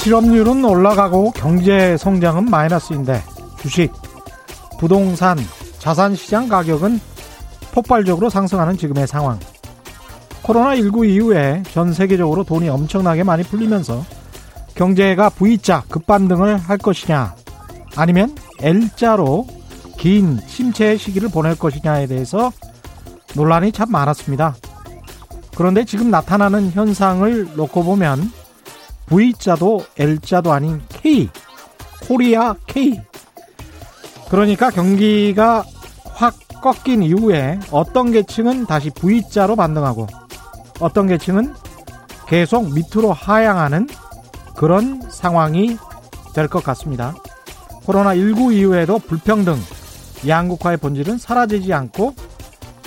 네, 실업률은 올라가고 경제 성장은 마이너스인데 주식, 부동산, 자산 시장 가격은 폭발적으로 상승하는 지금의 상황. 코로나19 이후에 전 세계적으로 돈이 엄청나게 많이 풀리면서 경제가 V자 급반등을 할 것이냐 아니면 L자로 긴 침체 시기를 보낼 것이냐에 대해서 논란이 참 많았습니다. 그런데 지금 나타나는 현상을 놓고 보면 V자도 L자도 아닌 K, 코리아 K. 그러니까 경기가 확 꺾인 이후에 어떤 계층은 다시 V자로 반등하고 어떤 계층은 계속 밑으로 하향하는 그런 상황이 될 것 같습니다. 코로나19 이후에도 불평등, 양극화의 본질은 사라지지 않고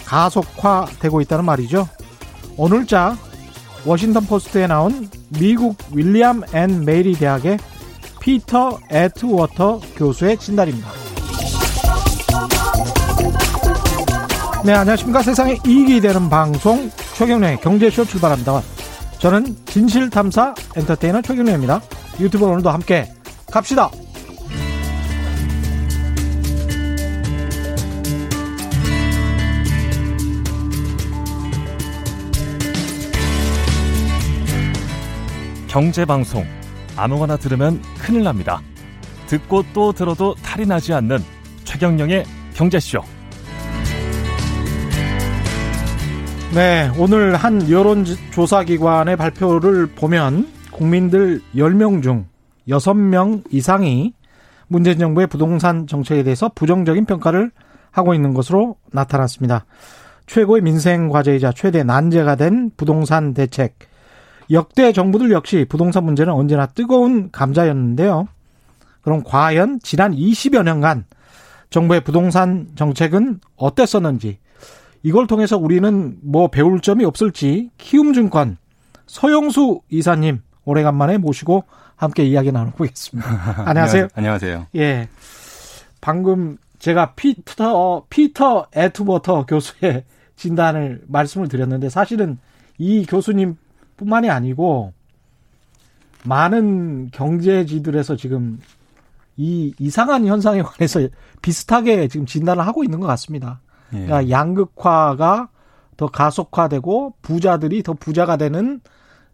가속화되고 있다는 말이죠. 오늘자 워싱턴 포스트에 나온 미국 윌리엄 앤 메리 대학의 피터 애트워터 교수의 진단입니다. 네, 안녕하십니까. 세상에 이익이 되는 방송 최경영의 경제쇼 출발합니다. 저는 진실탐사 엔터테이너 최경영입니다. 유튜브 오늘도 함께 갑시다. 경제방송 아무거나 들으면 큰일 납니다. 듣고 또 들어도 탈이 나지 않는 최경령의 경제쇼. 네, 오늘 한 여론조사기관의 발표를 보면 국민들 10명 중 6명 이상이 문재인 정부의 부동산 정책에 대해서 부정적인 평가를 하고 있는 것으로 나타났습니다. 최고의 민생 과제이자 최대 난제가 된 부동산 대책. 역대 정부들 역시 부동산 문제는 언제나 뜨거운 감자였는데요. 그럼 과연 지난 20여 년간 정부의 부동산 정책은 어땠었는지 이걸 통해서 우리는 뭐 배울 점이 없을지 키움증권 서영수 이사님 오래간만에 모시고 함께 이야기 나눠보겠습니다. 안녕하세요. 안녕하세요. 예. 방금 제가 피터 피터 에투버터 교수의 진단을 말씀을 드렸는데 사실은 이 교수님 뿐만이 아니고 많은 경제지들에서 지금 이 이상한 현상에 관해서 비슷하게 지금 진단을 하고 있는 것 같습니다. 예. 그러니까 양극화가 더 가속화되고 부자들이 더 부자가 되는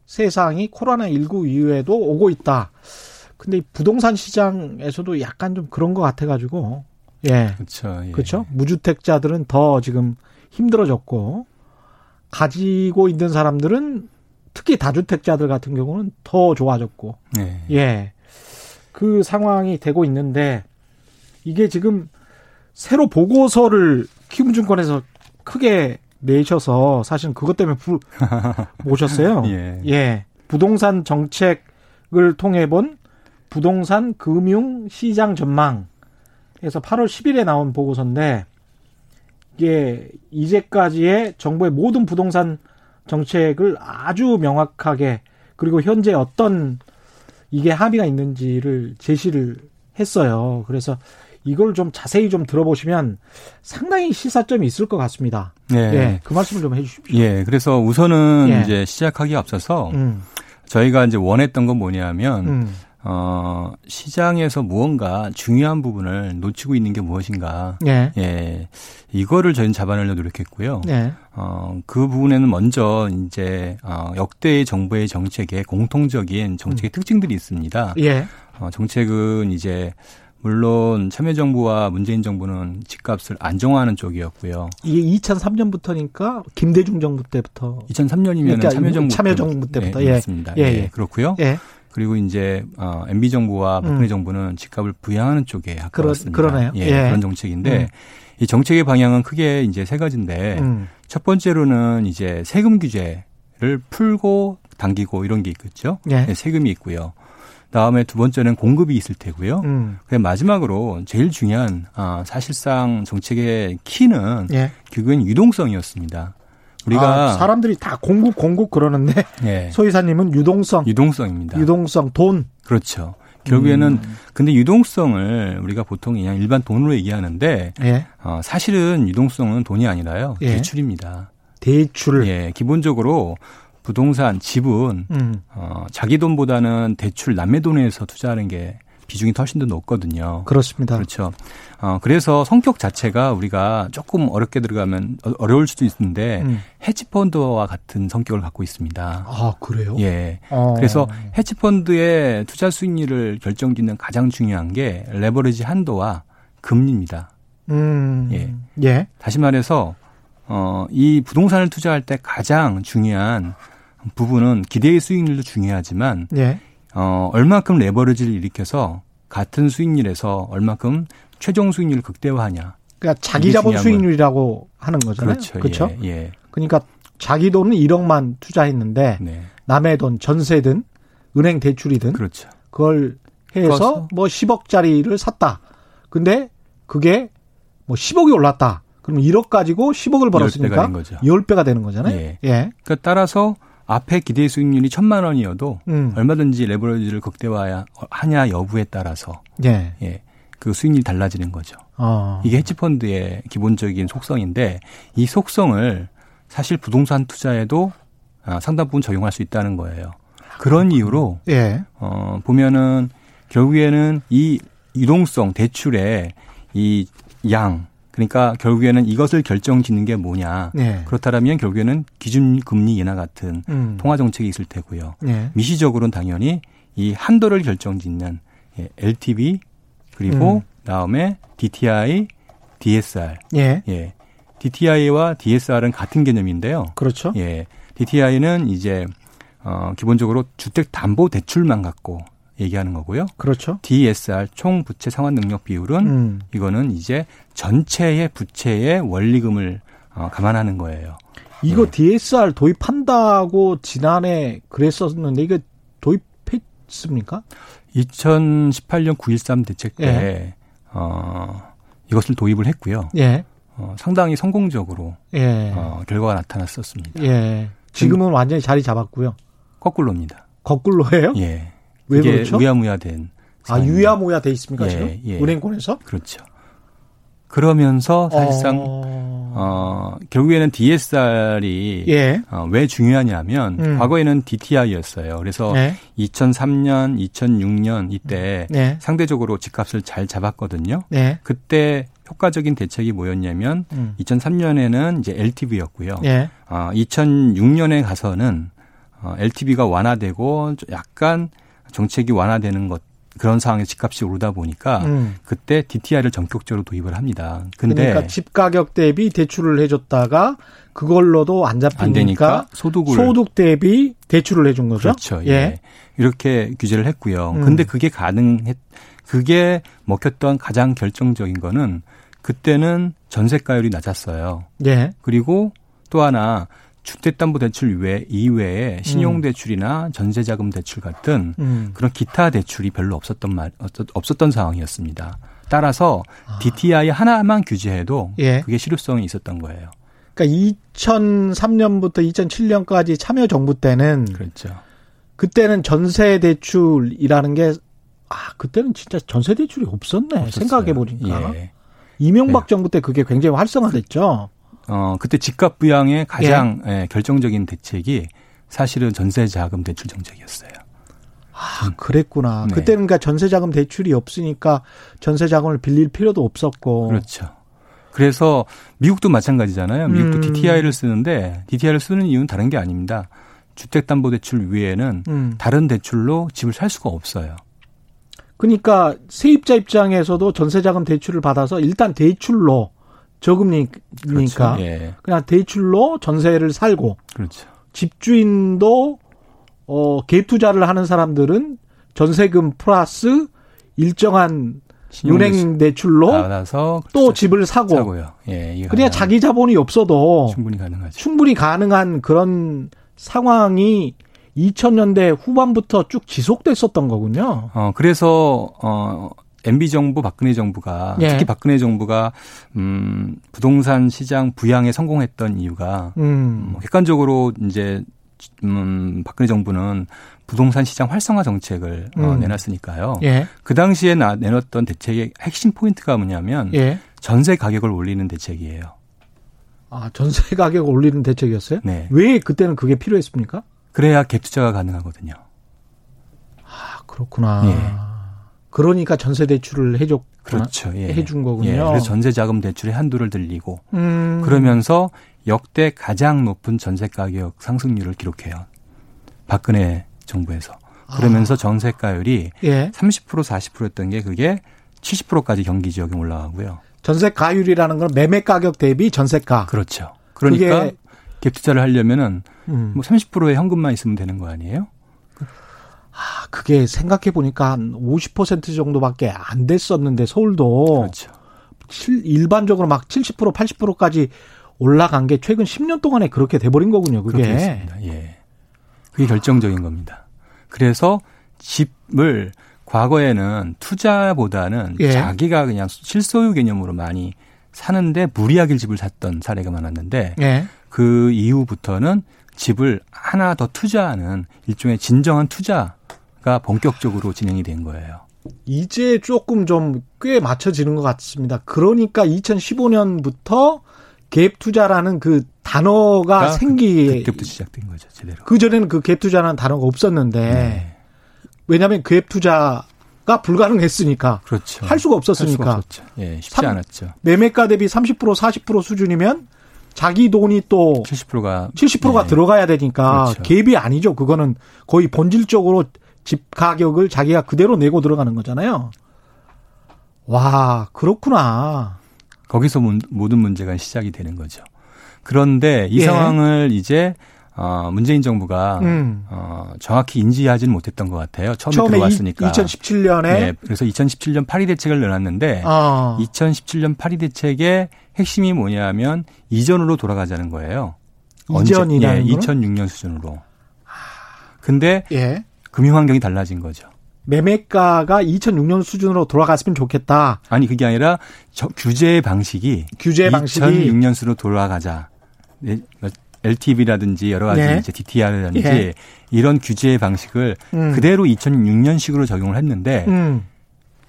세상이 코로나19 이후에도 오고 있다. 근데 부동산 시장에서도 약간 좀 그런 것 같아가지고, 예. 그렇죠. 예. 그렇죠. 무주택자들은 더 지금 힘들어졌고, 가지고 있는 사람들은 특히 다주택자들 같은 경우는 더 좋아졌고, 예. 예. 그 상황이 되고 있는데, 이게 지금 새로 보고서를 키움증권에서 크게 내셔서 사실 그것 때문에 부, 모셨어요. 예. 예. 부동산 정책을 통해 본 부동산 금융 시장 전망에서 8월 10일에 나온 보고서인데 이게 이제까지의 정부의 모든 부동산 정책을 아주 명확하게 그리고 현재 어떤 이게 합의가 있는지를 제시를 했어요. 그래서 이걸 좀 자세히 좀 들어보시면 상당히 시사점이 있을 것 같습니다. 예. 예. 그 말씀을 좀 해주십시오. 예. 그래서 우선은 예. 이제 시작하기 앞서서 음. 저희가 이제 원했던 건 뭐냐면 음. 어, 시장에서 무언가 중요한 부분을 놓치고 있는 게 무엇인가. 예. 예. 이거를 저희는 잡아내려 노력했고요. 예. 어, 그 부분에는 먼저 이제, 어, 역대의 정부의 정책에 공통적인 정책의 음. 특징들이 있습니다. 예. 어, 정책은 이제 물론 참여정부와 문재인 정부는 집값을 안정화하는 쪽이었고요. 이게 2003년부터니까 김대중 정부 때부터 2003년이면 그러니까 참여정부 참여정부 때부터 네, 예, 맞습니다. 예, 예. 예. 그렇고요. 예. 그리고 이제 어, MB 정부와 박근혜 음. 정부는 집값을 부양하는 쪽에 가까웠습니다. 그러, 그러 네요. 예, 예. 그런 정책인데 음. 이 정책의 방향은 크게 이제 세 가지인데 음. 첫 번째로는 이제 세금 규제를 풀고 당기고 이런 게 있겠죠. 예. 네, 세금이 있고요. 다음에 두 번째는 공급이 있을 테고요. 음. 그 마지막으로 제일 중요한 아, 사실상 정책의 키는 예. 결국엔 유동성이었습니다. 우리가 아, 사람들이 다 공급 공급 그러는데 예. 소이사님은 유동성 유동성입니다. 유동성 돈 그렇죠. 결국에는 음. 근데 유동성을 우리가 보통 그냥 일반 돈으로 얘기하는데 예. 어, 사실은 유동성은 돈이 아니라요 예. 대출입니다. 대출. 예, 기본적으로 부동산, 집은 음. 어, 자기 돈보다는 대출 남의 돈에서 투자하는 게 비중이 훨씬 더 높거든요. 그렇습니다. 그렇죠. 어, 그래서 성격 자체가 우리가 조금 어렵게 들어가면 어, 어려울 수도 있는데 음. 헤지펀드와 같은 성격을 갖고 있습니다. 아, 그래요? 예. 어. 그래서 헤지펀드의 투자 수익률을 결정짓는 가장 중요한 게 레버리지 한도와 금리입니다. 음. 예. 예. 다시 말해서 어, 이 부동산을 투자할 때 가장 중요한 부분은 기대의 수익률도 중요하지만 예. 어, 얼마큼 레버리지를 일으켜서 같은 수익률에서 얼마큼 최종 수익률을 극대화하냐. 그러니까 자기 자본 수익률이라고 하는 거잖아요. 그렇죠. 그렇죠? 예, 예. 그러니까 자기 돈은 1억만 투자했는데 네. 남의 돈 전세든 은행 대출이든 그렇죠. 그걸 해서? 뭐 10억짜리를 샀다. 근데 그게 뭐 10억이 올랐다. 그럼 1억 가지고 10억을 벌었으니까 10배가, 10배가 되는 거잖아요. 예. 예. 그러니까 따라서 앞에 기대 수익률이 천만 원이어도 음. 얼마든지 레버리지를 극대화하냐 여부에 따라서 예. 예. 그 수익률이 달라지는 거죠. 어. 이게 헤지펀드의 기본적인 속성인데 이 속성을 사실 부동산 투자에도 아, 상당 부분 적용할 수 있다는 거예요. 그런 이유로 예. 어 보면은 결국에는 이 유동성 대출의 이 양 그러니까 결국에는 이것을 결정 짓는 게 뭐냐. 네. 그렇다면 결국에는 기준 금리 인하 같은 음. 통화 정책이 있을 테고요. 네. 미시적으로는 당연히 이 한도를 결정 짓는 예, LTV 그리고 음. 다음에 DTI, DSR. 예. 예. DTI와 DSR은 같은 개념인데요. 그렇죠. 예. DTI는 이제 어 기본적으로 주택 담보 대출만 갖고 얘기하는 거고요. 그렇죠. DSR 총 부채 상환 능력 비율은 음. 이거는 이제 전체의 부채의 원리금을 어, 감안하는 거예요. 이거 네. DSR 도입한다고 지난해 그랬었는데 이거 도입했습니까? 2018년 9.13 대책 때 예. 어, 이것을 도입을 했고요. 예. 어, 상당히 성공적으로 예. 어, 결과가 나타났었습니다. 예. 지금은 완전히 자리 잡았고요. 거꾸로입니다. 거꾸로예요? 예. 왜 그렇죠? 우야무야된. 아 유야무야 돼 있습니까 예, 지금 예. 은행권에서? 그렇죠. 그러면서 사실상 어, 어 결국에는 DSR이 예. 어, 왜 중요하냐면 음. 과거에는 DTI였어요. 그래서 네. 2003년, 2006년 이때 네. 상대적으로 집값을 잘 잡았거든요. 네. 그때 효과적인 대책이 뭐였냐면 음. 2003년에는 이제 LTV였고요. 네. 어, 2006년에 가서는 어, LTV가 완화되고 약간 정책이 완화되는 것 그런 상황에 집값이 오르다 보니까 음. 그때 DTI를 전격적으로 도입을 합니다. 근데 그러니까 집 가격 대비 대출을 해줬다가 그걸로도 안 잡히니까 안 되니까 소득을 소득 대비 대출을 해준 거죠. 그렇죠. 예. 예. 이렇게 규제를 했고요. 음. 근데 그게 가능했 그게 먹혔던 가장 결정적인 거는 그때는 전세가율이 낮았어요. 예. 그리고 또 하나 주택담보대출 외 이외에 신용대출이나 음. 전세자금 대출 같은 음. 그런 기타 대출이 별로 없었던 말 없었던 상황이었습니다. 따라서 아. DTI 하나만 규제해도 예. 그게 실효성이 있었던 거예요. 그러니까 2003년부터 2007년까지 참여정부 때는 그렇죠. 그때는 전세 대출이라는 게 아, 그때는 진짜 전세 대출이 없었네. 생각해 보니까. 예. 이명박 네. 정부 때 그게 굉장히 활성화됐죠. 어, 그때 집값 부양의 가장 예. 예, 결정적인 대책이 사실은 전세 자금 대출 정책이었어요. 아, 음. 그랬구나. 네. 그때는 그러니까 전세 자금 대출이 없으니까 전세 자금을 빌릴 필요도 없었고. 그렇죠. 그래서 미국도 마찬가지잖아요. 미국도 음. DTI를 쓰는데 DTI를 쓰는 이유는 다른 게 아닙니다. 주택담보대출 위에는 음. 다른 대출로 집을 살 수가 없어요. 그러니까 세입자 입장에서도 전세자금 대출을 받아서 일단 대출로 저금리니까 그렇죠. 예. 그냥 대출로 전세를 살고 그렇죠. 집주인도 어갭 투자를 하는 사람들은 전세금 플러스 일정한 은행 대출로 받아서 또 그렇죠. 집을 사고 사고요. 예, 그냥 자기 자본이 없어도 충분히 가능하죠. 충분히 가능한 그런 상황이 2000년대 후반부터 쭉 지속됐었던 거군요. 어 그래서 어 MB 정부, 박근혜 정부가 예. 특히 박근혜 정부가 음 부동산 시장 부양에 성공했던 이유가 음. 뭐 객관적으로 이제 음 박근혜 정부는 부동산 시장 활성화 정책을 어, 음. 어, 내놨으니까요. 예. 그 당시에 나, 내놨던 대책의 핵심 포인트가 뭐냐면 예. 전세 가격을 올리는 대책이에요. 아 전세 가격을 올리는 대책이었어요? 네. 왜 그때는 그게 필요했습니까? 그래야 갭 투자가 가능하거든요. 아, 그렇구나. 예. 그러니까 전세 대출을 해줬 그렇죠. 예. 해준 거군요. 예. 그래서 전세 자금 대출의 한도를 늘리고 음. 그러면서 역대 가장 높은 전세 가격 상승률을 기록해요. 박근혜 정부에서. 그러면서 아. 전세가율이 예. 30% 40%였던 게 그게 70%까지 경기 지역에 올라가고요. 전세가율이라는 건 매매 가격 대비 전세가. 그렇죠. 그러니까 갭 투자를 하려면은 음. 뭐 30%의 현금만 있으면 되는 거 아니에요? 아, 그게 생각해 보니까 한 50% 정도밖에 안 됐었는데 서울도 그렇죠. 일반적으로 막 70% 80%까지 올라간 게 최근 10년 동안에 그렇게 돼 버린 거군요. 그게. 그렇게 됐습니다. 예. 그게 결정적인 겁니다. 그래서 집을 과거에는 투자보다는 예. 자기가 그냥 실소유 개념으로 많이 사는데 무리하게 집을 샀던 사례가 많았는데 예. 그 이후부터는 집을 하나 더 투자하는 일종의 진정한 투자 가 본격적으로 진행이 된 거예요. 이제 조금 좀 꽤 맞춰지는 것 같습니다. 그러니까 2015년부터 갭 투자라는 그 단어가 그 생기 그때부터 시작된 거죠, 제대로. 그 전에는 그 갭 투자라는 단어가 없었는데 네. 왜냐하면 갭 투자 가 불가능했으니까 그렇죠. 할 수가 없었으니까 할 수가 예, 쉽지 3, 않았죠. 매매가 대비 30% 40% 수준이면 자기 돈이 또 70%가 70%가 네. 들어가야 되니까 그렇죠. 갭이 아니죠. 그거는 거의 본질적으로 집 가격을 자기가 그대로 내고 들어가는 거잖아요. 와, 그렇구나. 거기서 모든 문제가 시작이 되는 거죠. 그런데 이 예. 상황을 이제 어, 문재인 정부가 음. 어, 정확히 인지하지는 못했던 것 같아요. 처음에, 처음에 들어왔으니까. 2017년에. 네, 그래서 2017년 파리 대책을 내놨는데 어. 2017년 파리 대책의 핵심이 뭐냐면 이전으로 돌아가자는 거예요. 이전이라는 예, 2006년 수준으로. 근데 예. 금융 환경이 달라진 거죠. 매매가가 2006년 수준으로 돌아갔으면 좋겠다. 아니 그게 아니라 저, 규제 방식이 규제 방식이 2006년 수로 돌아가자. 네, LTV라든지 여러 가지 네. 이제 DTR이라든지 예. 이런 규제 방식을 음. 그대로 2006년식으로 적용을 했는데 음.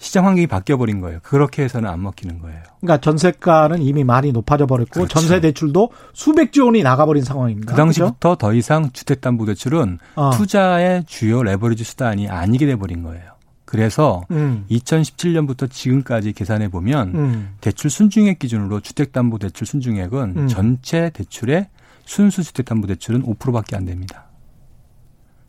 시장 환경이 바뀌어 버린 거예요. 그렇게 해서는 안 먹히는 거예요. 그러니까 전세가는 이미 많이 높아져 버렸고 그렇죠. 전세 대출도 수백조 원이 나가 버린 상황입니다. 그 당시부터 그렇죠? 더 이상 주택 담보 대출은 어. 투자의 주요 레버리지 수단이 아니게 돼 버린 거예요. 그래서 음. 2017년부터 지금까지 계산해 보면 음. 대출 순증액 기준으로 주택 담보 대출 순증액은 음. 전체 대출의 순수 주택 담보 대출은 5%밖에 안 됩니다.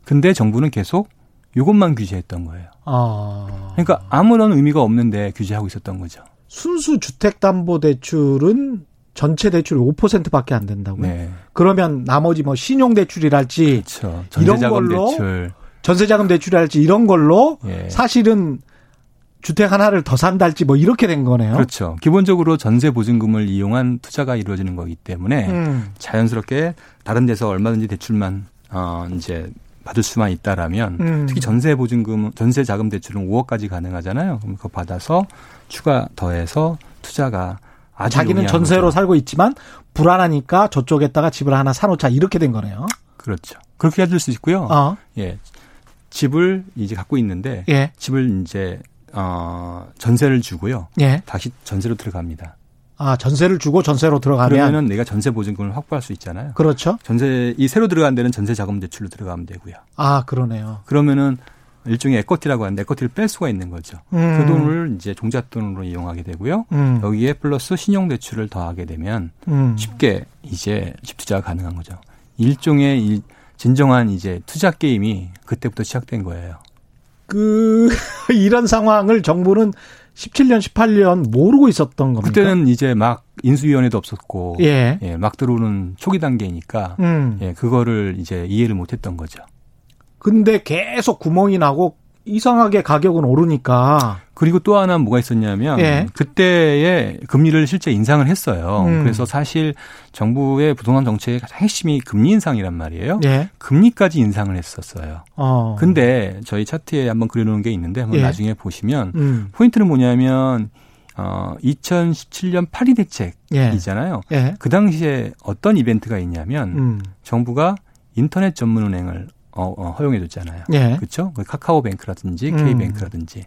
근데 정부는 계속 이것만 규제했던 거예요. 아. 그러니까 아무런 의미가 없는데 규제하고 있었던 거죠. 순수 주택담보대출은 전체 대출이 5%밖에 안 된다고요. 네. 그러면 나머지 뭐 신용대출이랄지 그렇죠. 이런 걸로 대출. 전세자금 대출이랄지 이런 걸로 예. 사실은 주택 하나를 더 산달지 뭐 이렇게 된 거네요. 그렇죠. 기본적으로 전세 보증금을 이용한 투자가 이루어지는 거기 때문에 음. 자연스럽게 다른 데서 얼마든지 대출만 어 이제 받을 수만 있다라면 음. 특히 전세 보증금 전세 자금 대출은 5억까지 가능하잖아요. 그럼 그거 받아서 추가 더해서 투자가 아주 자기는 전세로 거죠. 살고 있지만 불안하니까 저쪽에다가 집을 하나 사놓자 이렇게 된 거네요. 그렇죠. 그렇게 해줄 수 있고요. 어. 예. 집을 이제 갖고 있는데 예. 집을 이제 어, 전세를 주고요. 예. 다시 전세로 들어갑니다. 아, 전세를 주고 전세로 들어가면 그러면은 내가 전세 보증금을 확보할 수 있잖아요. 그렇죠. 전세 이 새로 들어간 데는 전세 자금 대출로 들어가면 되고요. 아, 그러네요. 그러면은 일종의 에코티라고 하는데 에코티를 뺄 수가 있는 거죠. 음. 그 돈을 이제 종잣돈으로 이용하게 되고요. 음. 여기에 플러스 신용 대출을 더하게 되면 음. 쉽게 이제 집 투자가 가능한 거죠. 일종의 진정한 이제 투자 게임이 그때부터 시작된 거예요. 그 이런 상황을 정부는 17년, 18년 모르고 있었던 겁니다. 그때는 이제 막 인수위원회도 없었고, 예. 예, 막 들어오는 초기 단계니까, 음. 예, 그거를 이제 이해를 못했던 거죠. 근데 계속 구멍이 나고 이상하게 가격은 오르니까. 그리고 또 하나 뭐가 있었냐면 예. 그때에 금리를 실제 인상을 했어요. 음. 그래서 사실 정부의 부동산 정책의 가장 핵심이 금리 인상이란 말이에요. 예. 금리까지 인상을 했었어요. 어. 근데 저희 차트에 한번 그려놓은 게 있는데 한번 예. 나중에 보시면 음. 포인트는 뭐냐면 어 2017년 파리 대책이잖아요. 예. 예. 그 당시에 어떤 이벤트가 있냐면 음. 정부가 인터넷 전문 은행을 어, 어, 허용해줬잖아요. 예. 그렇죠? 카카오뱅크라든지 음. K뱅크라든지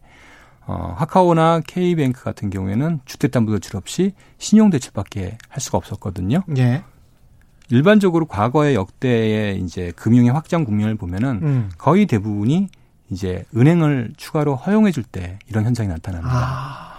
어, 카카오나 K뱅크 같은 경우에는 주택담보대출 없이 신용대출밖에 할 수가 없었거든요. 예. 일반적으로 과거의 역대의 이제 금융의 확장 국면을 보면은 음. 거의 대부분이 이제 은행을 추가로 허용해 줄 때 이런 현상이 나타납니다. 아.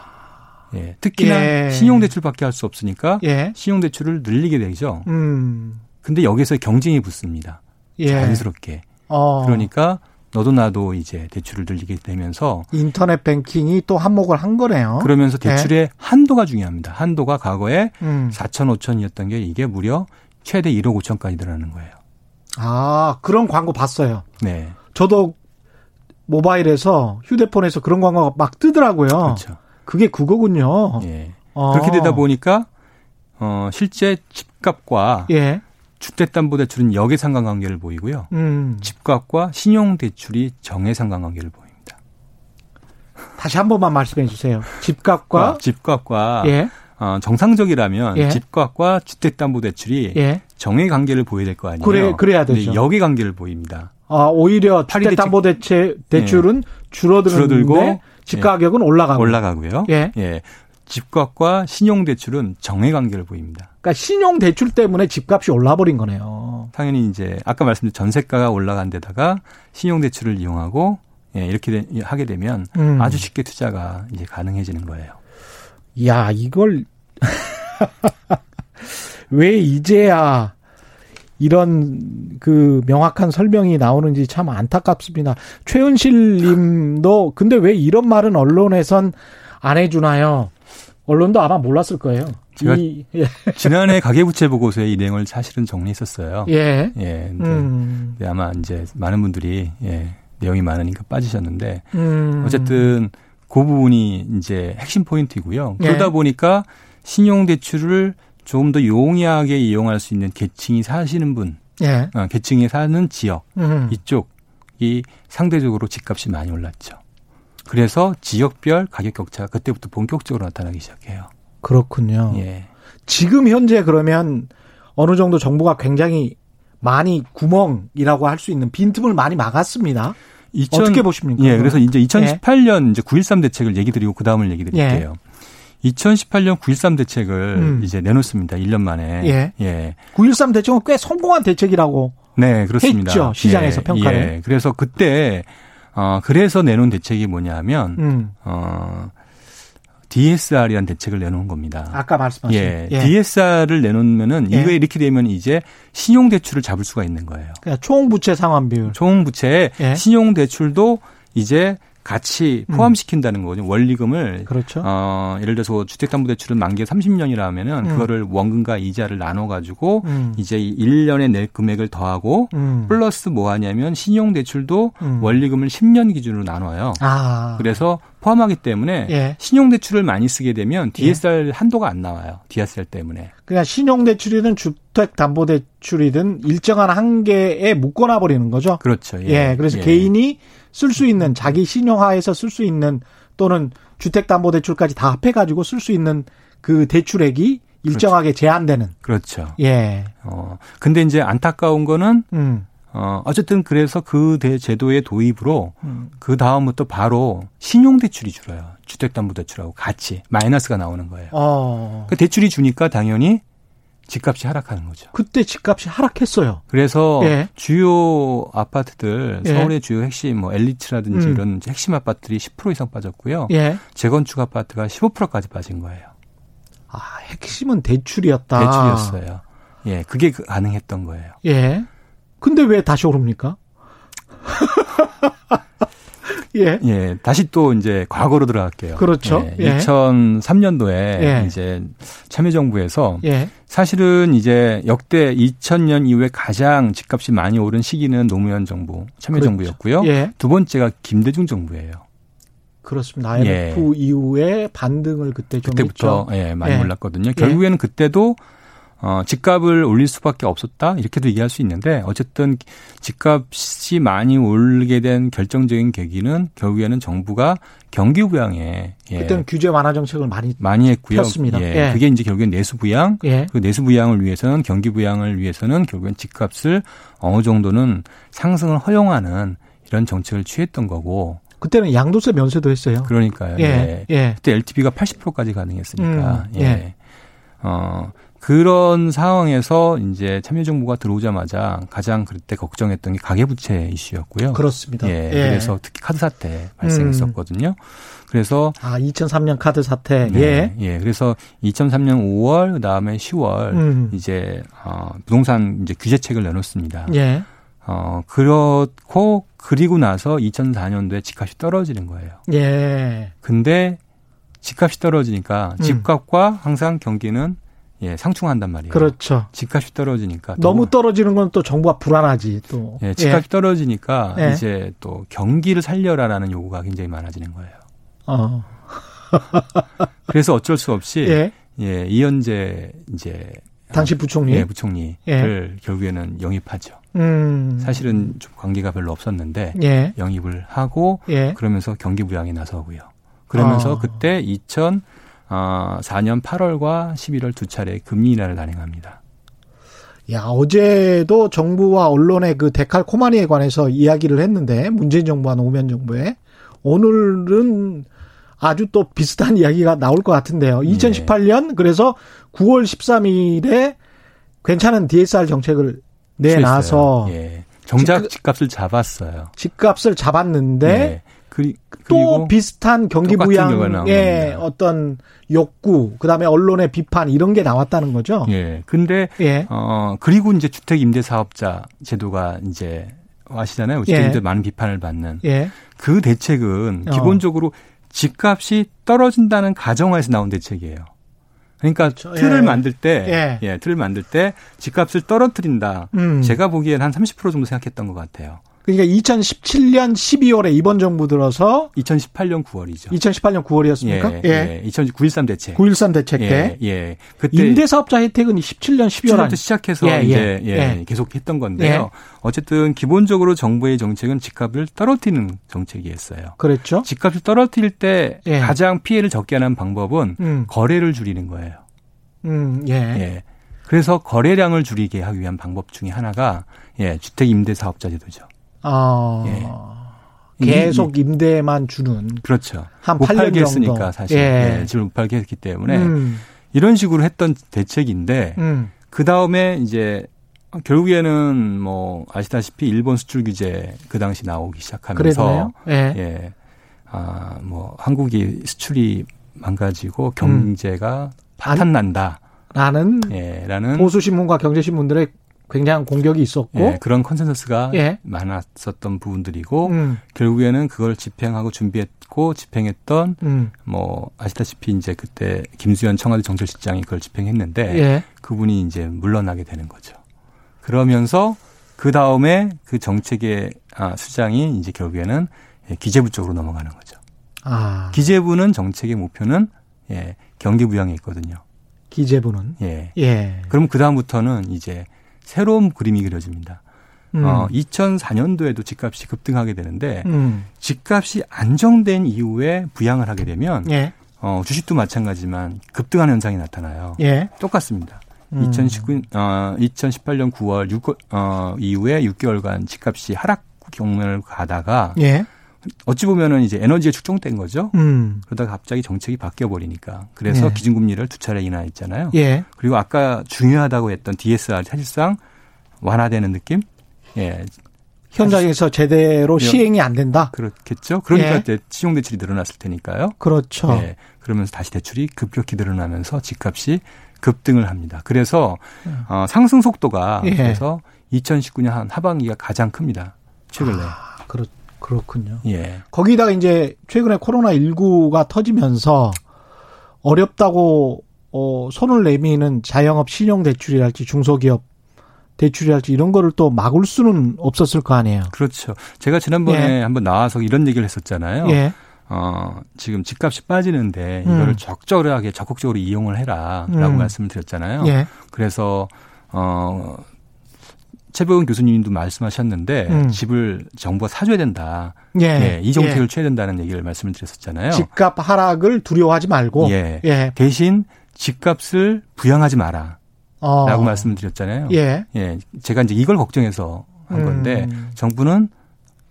예, 특히나 예. 신용대출밖에 할 수 없으니까 예. 신용대출을 늘리게 되죠. 음. 근데 여기서 경쟁이 붙습니다. 예. 자연스럽게. 어. 그러니까 너도 나도 이제 대출을 늘리게 되면서 인터넷 뱅킹이 또 한몫을 한 거네요. 그러면서 대출의 예. 한도가 중요합니다. 한도가 과거에 음. 4천 5천이었던 게 이게 무려 최대 1억 5천까지 늘어나는 거예요. 아, 그런 광고 봤어요. 네. 저도 모바일에서 휴대폰에서 그런 광고가 막 뜨더라고요. 그렇죠. 그게 그거군요. 예. 아. 그렇게 되다 보니까 어 실제 집값과 예. 주택담보대출은 역의 상관관계를 보이고요. 음. 집값과 신용대출이 정의 상관관계를 보입니다. 다시 한 번만 말씀해 주세요. 집값과 어, 집값과 예. 어, 정상적이라면 예. 집값과 주택담보대출이 예. 정의 관계를 보여야 될 거 아니에요. 그래 그래야 되죠. 역의 관계를 보입니다. 아 오히려 주택담보대출 대출은 예. 줄어들고 집 가격은 올라가고 올라가고요. 예. 예. 집값과 신용대출은 정의 관계를 보입니다. 그러니까 신용대출 때문에 집값이 올라버린 거네요. 당연히 이제 아까 말씀드린 전세가가 올라간 데다가 신용대출을 이용하고 예, 이렇게 되, 하게 되면 음. 아주 쉽게 투자가 이제 가능해지는 거예요. 야, 이걸 왜 이제야 이런 그 명확한 설명이 나오는지 참 안타깝습니다. 최은실 님도 근데 왜 이런 말은 언론에선 안 해주나요? 언론도 아마 몰랐을 거예요. 제가 이, 예. 지난해 가계부채 보고서에 이 내용을 사실은 정리했었어요. 예. 예. 근데, 음. 아마 이제 많은 분들이 예, 내용이 많으니까 빠지셨는데 음. 어쨌든 그 부분이 이제 핵심 포인트이고요. 그러다 예. 보니까 신용대출을 조금 더 용이하게 이용할 수 있는 계층이 사시는 분, 예. 어, 계층이 사는 지역 음. 이쪽이 상대적으로 집값이 많이 올랐죠. 그래서 지역별 가격 격차가 그때부터 본격적으로 나타나기 시작해요. 그렇군요. 예. 지금 현재 그러면 어느 정도 정부가 굉장히 많이 구멍이라고 할 수 있는 빈틈을 많이 막았습니다. 2000, 어떻게 보십니까? 예, 그래서 이제 2018년 예. 이제 9.13 대책을 얘기 드리고 그 다음을 얘기 드릴게요. 예. 2018년 9.13 대책을 음. 이제 내놓습니다. 1년 만에. 예. 예. 9.13 대책은 꽤 성공한 대책이라고. 네, 그렇습니다. 했죠. 시장에서 예. 평가를. 예. 그래서 그때 어 그래서 내놓은 대책이 뭐냐면 음. 어 DSR이라는 대책을 내놓은 겁니다. 아까 말씀하신. 예. 예. DSR을 내놓으면은 예. 이거에 이렇게 되면 이제 신용 대출을 잡을 수가 있는 거예요. 그러니까 총 부채 상환 비율. 총 부채 예. 신용 대출도 이제 같이 음. 포함시킨다는 거죠. 원리금을 그렇죠. 어, 예를 들어서 주택담보대출은 만기 30년이라 하면은 음. 그거를 원금과 이자를 나눠 가지고 음. 이제 1년에 낼 금액을 더하고 음. 플러스 뭐 하냐면 신용 대출도 음. 원리금을 10년 기준으로 나눠요. 아. 그래서 포함하기 때문에 예. 신용 대출을 많이 쓰게 되면 DSR 예. 한도가 안 나와요. DSR 때문에. 그냥 신용 대출이든 주택 담보 대출이든 일정한 한계에 묶어놔 버리는 거죠. 그렇죠. 예. 예. 그래서 예. 개인이 쓸 수 있는 자기 신용하에서 쓸 수 있는 또는 주택담보대출까지 다 합해가지고 쓸 수 있는 그 대출액이 일정하게 그렇죠. 제한되는. 그렇죠. 예. 어 근데 이제 안타까운 거는 음. 어 어쨌든 그래서 그 대, 제도의 도입으로 음. 그 다음부터 바로 신용대출이 줄어요. 주택담보대출하고 같이 마이너스가 나오는 거예요. 어. 그 대출이 주니까 당연히 집값이 하락하는 거죠. 그때 집값이 하락했어요. 그래서 예. 주요 아파트들 예. 서울의 주요 핵심 뭐 엘리츠라든지 음. 이런 핵심 아파트들이 10% 이상 빠졌고요. 예. 재건축 아파트가 15%까지 빠진 거예요. 아, 핵심은 대출이었다. 대출이었어요. 예, 그게 그 가능했던 거예요. 예. 근데 왜 다시 오릅니까? 예. 예. 다시 또 이제 과거로 들어갈게요. 그렇죠. 예. 예. 2003년도에 예. 이제 참여정부에서 예. 사실은 이제 역대 2000년 이후에 가장 집값이 많이 오른 시기는 노무현 정부 참여정부였고요. 그렇죠. 예. 두 번째가 김대중 정부예요. 그렇습니다. IMF 예. 이후에 반등을 그때 좀 그때부터 예, 많이 올랐거든요. 결국에는 그때도 어, 집값을 올릴 수밖에 없었다 이렇게도 얘기할 수 있는데 어쨌든 집값이 많이 오르게 된 결정적인 계기는 결국에는 정부가 경기 부양에 예. 그때는 규제 완화 정책을 많이 많이 했고요. 폈습니다. 예. 예. 그게 이제 결국엔 내수 부양, 예. 그 내수 부양을 위해서는 경기 부양을 위해서는 결국엔 집값을 어느 정도는 상승을 허용하는 이런 정책을 취했던 거고 그때는 양도세 면세도 했어요. 그러니까요. 예. 예. 예. 그때 LTV가 80%까지 가능했으니까. 음, 예. 예. 어 그런 상황에서 이제 참여정부가 들어오자마자 가장 그때 걱정했던 게 가계부채 이슈였고요. 그렇습니다. 예. 예. 그래서 특히 카드 사태 발생했었거든요. 음. 그래서 아 2003년 카드 사태 네, 예. 예. 그래서 2003년 5월 그다음에 10월 음. 이제 어 부동산 이제 규제책을 내놓습니다. 예. 어 그렇고 그리고 나서 2004년도에 집값이 떨어지는 거예요. 예. 근데 집값이 떨어지니까 음. 집값과 항상 경기는 예, 상충한단 말이에요. 그렇죠. 집값이 떨어지니까 너무 떨어지는 건 또 정부가 불안하지 또. 예, 집값이 예. 떨어지니까 예. 이제 또 경기를 살려라라는 요구가 굉장히 많아지는 거예요. 어. 그래서 어쩔 수 없이 예, 예 이현재 이제 당시 부총리 예, 부총리를 예. 결국에는 영입하죠. 음. 사실은 좀 관계가 별로 없었는데 예. 영입을 하고 예. 그러면서 경기 부양에 나서고요. 그러면서 아. 그때 2004년 8월과 11월 두 차례 금리 인하를 단행합니다. 야, 어제도 정부와 언론의 그 데칼코마니에 관해서 이야기를 했는데 문재인 정부와 노무현 정부에 오늘은 아주 또 비슷한 이야기가 나올 것 같은데요. 2018년 그래서 9월 13일에 괜찮은 DSR 정책을 내놔서 예. 정작 집값을 잡았어요. 집값을 잡았는데 네. 그, 또 비슷한 경기 부양의 어떤 욕구, 그다음에 언론의 비판 이런 게 나왔다는 거죠. 예. 근데 예. 어 그리고 이제 주택 임대 사업자 제도가 이제 아시잖아요. 주택 임대 예. 많은 비판을 받는. 예. 그 대책은 어. 기본적으로 집값이 떨어진다는 가정하에서 나온 대책이에요. 그러니까 그렇죠. 틀을 예. 만들 때, 예. 예. 틀을 만들 때 집값을 떨어뜨린다. 음. 제가 보기엔 한 30% 정도 생각했던 것 같아요. 그러니까 2017년 12월에 이번 정부 들어서 2018년 9월이죠. 2018년 9월이었습니까? 예. 예. 예. 2009.13 대책. 9.13 대책 때. 예. 예. 그때 임대사업자 혜택은 17년 12월 부터 시작해서 예. 이제 예. 예. 계속 했던 건데요. 예. 어쨌든 기본적으로 정부의 정책은 집값을 떨어뜨리는 정책이었어요. 그렇죠. 집값을 떨어뜨릴 때 예. 가장 피해를 적게 하는 방법은 음. 거래를 줄이는 거예요. 음, 예. 예. 그래서 거래량을 줄이게 하기 위한 방법 중에 하나가 예, 주택 임대 사업자 제도죠. 아. 예. 계속 임대만 주는. 그렇죠. 한 8년 정도. 했으니까 사실. 예. 예. 집을 못 팔게 했기 때문에 음. 이런 식으로 했던 대책인데 음. 그 다음에 이제 결국에는 뭐 아시다시피 일본 수출 규제 그 당시 나오기 시작하면서 예. 예. 아, 뭐 한국이 수출이 망가지고 경제가 음. 파탄 난다. 라는 예, 라는 보수 신문과 경제 신문들의 굉장한 공격이 있었고 예, 그런 컨센서스가 예. 많았었던 부분들이고 음. 결국에는 그걸 집행하고 준비했고 집행했던 음. 뭐 아시다시피 이제 그때 김수현 청와대 정책실장이 그걸 집행했는데 예. 그분이 이제 물러나게 되는 거죠. 그러면서 그 다음에 그 정책의 아, 수장이 이제 결국에는 예, 기재부 쪽으로 넘어가는 거죠. 아. 기재부는 정책의 목표는 예, 경기 부양에 있거든요. 기재부는 예. 예. 그럼 그 다음부터는 이제 새로운 그림이 그려집니다. 음. 어, 2004년도에도 집값이 급등하게 되는데 음. 집값이 안정된 이후에 부양을 하게 되면 예. 어, 주식도 마찬가지지만 급등하는 현상이 나타나요. 예. 똑같습니다. 음. 2019, 어, 2018년 9월 6, 어, 이후에 6개월간 집값이 하락 경로를 가다가 예. 어찌 보면은 이제 에너지에 축종된 거죠. 음. 그러다가 갑자기 정책이 바뀌어 버리니까. 그래서 예. 기준금리를 두 차례 인하했잖아요. 예. 그리고 아까 중요하다고 했던 DSR 사실상 완화되는 느낌? 예. 현장에서 제대로 시행이 안 된다. 그렇겠죠. 그러니까 예. 신용 대출이 늘어났을 테니까요. 그렇죠. 예. 그러면서 다시 대출이 급격히 늘어나면서 집값이 급등을 합니다. 그래서 예. 어, 상승 속도가 예. 그래서 2019년 하반기가 가장 큽니다. 최근에. 아, 그렇죠. 그렇군요. 예. 거기다가 이제 최근에 코로나 19가 터지면서 어렵다고 어 손을 내미는 자영업 신용 대출이랄지 중소기업 대출이랄지 이런 거를 또 막을 수는 없었을 거 아니에요. 그렇죠. 제가 지난번에 예. 한번 나와서 이런 얘기를 했었잖아요. 예. 어, 지금 집값이 빠지는데 이거를 음. 적절하게 적극적으로 이용을 해라라고 음. 말씀을 드렸잖아요. 예. 그래서 어 최백은 교수님도 말씀하셨는데 음. 집을 정부가 사줘야 된다. 예. 예 이 정책을 예. 취해야 된다는 얘기를 말씀을 드렸었잖아요. 집값 하락을 두려워하지 말고 예. 예. 대신 집값을 부양하지 마라. 어. 라고 말씀을 드렸잖아요. 예. 예. 제가 이제 이걸 걱정해서 한 건데 음. 정부는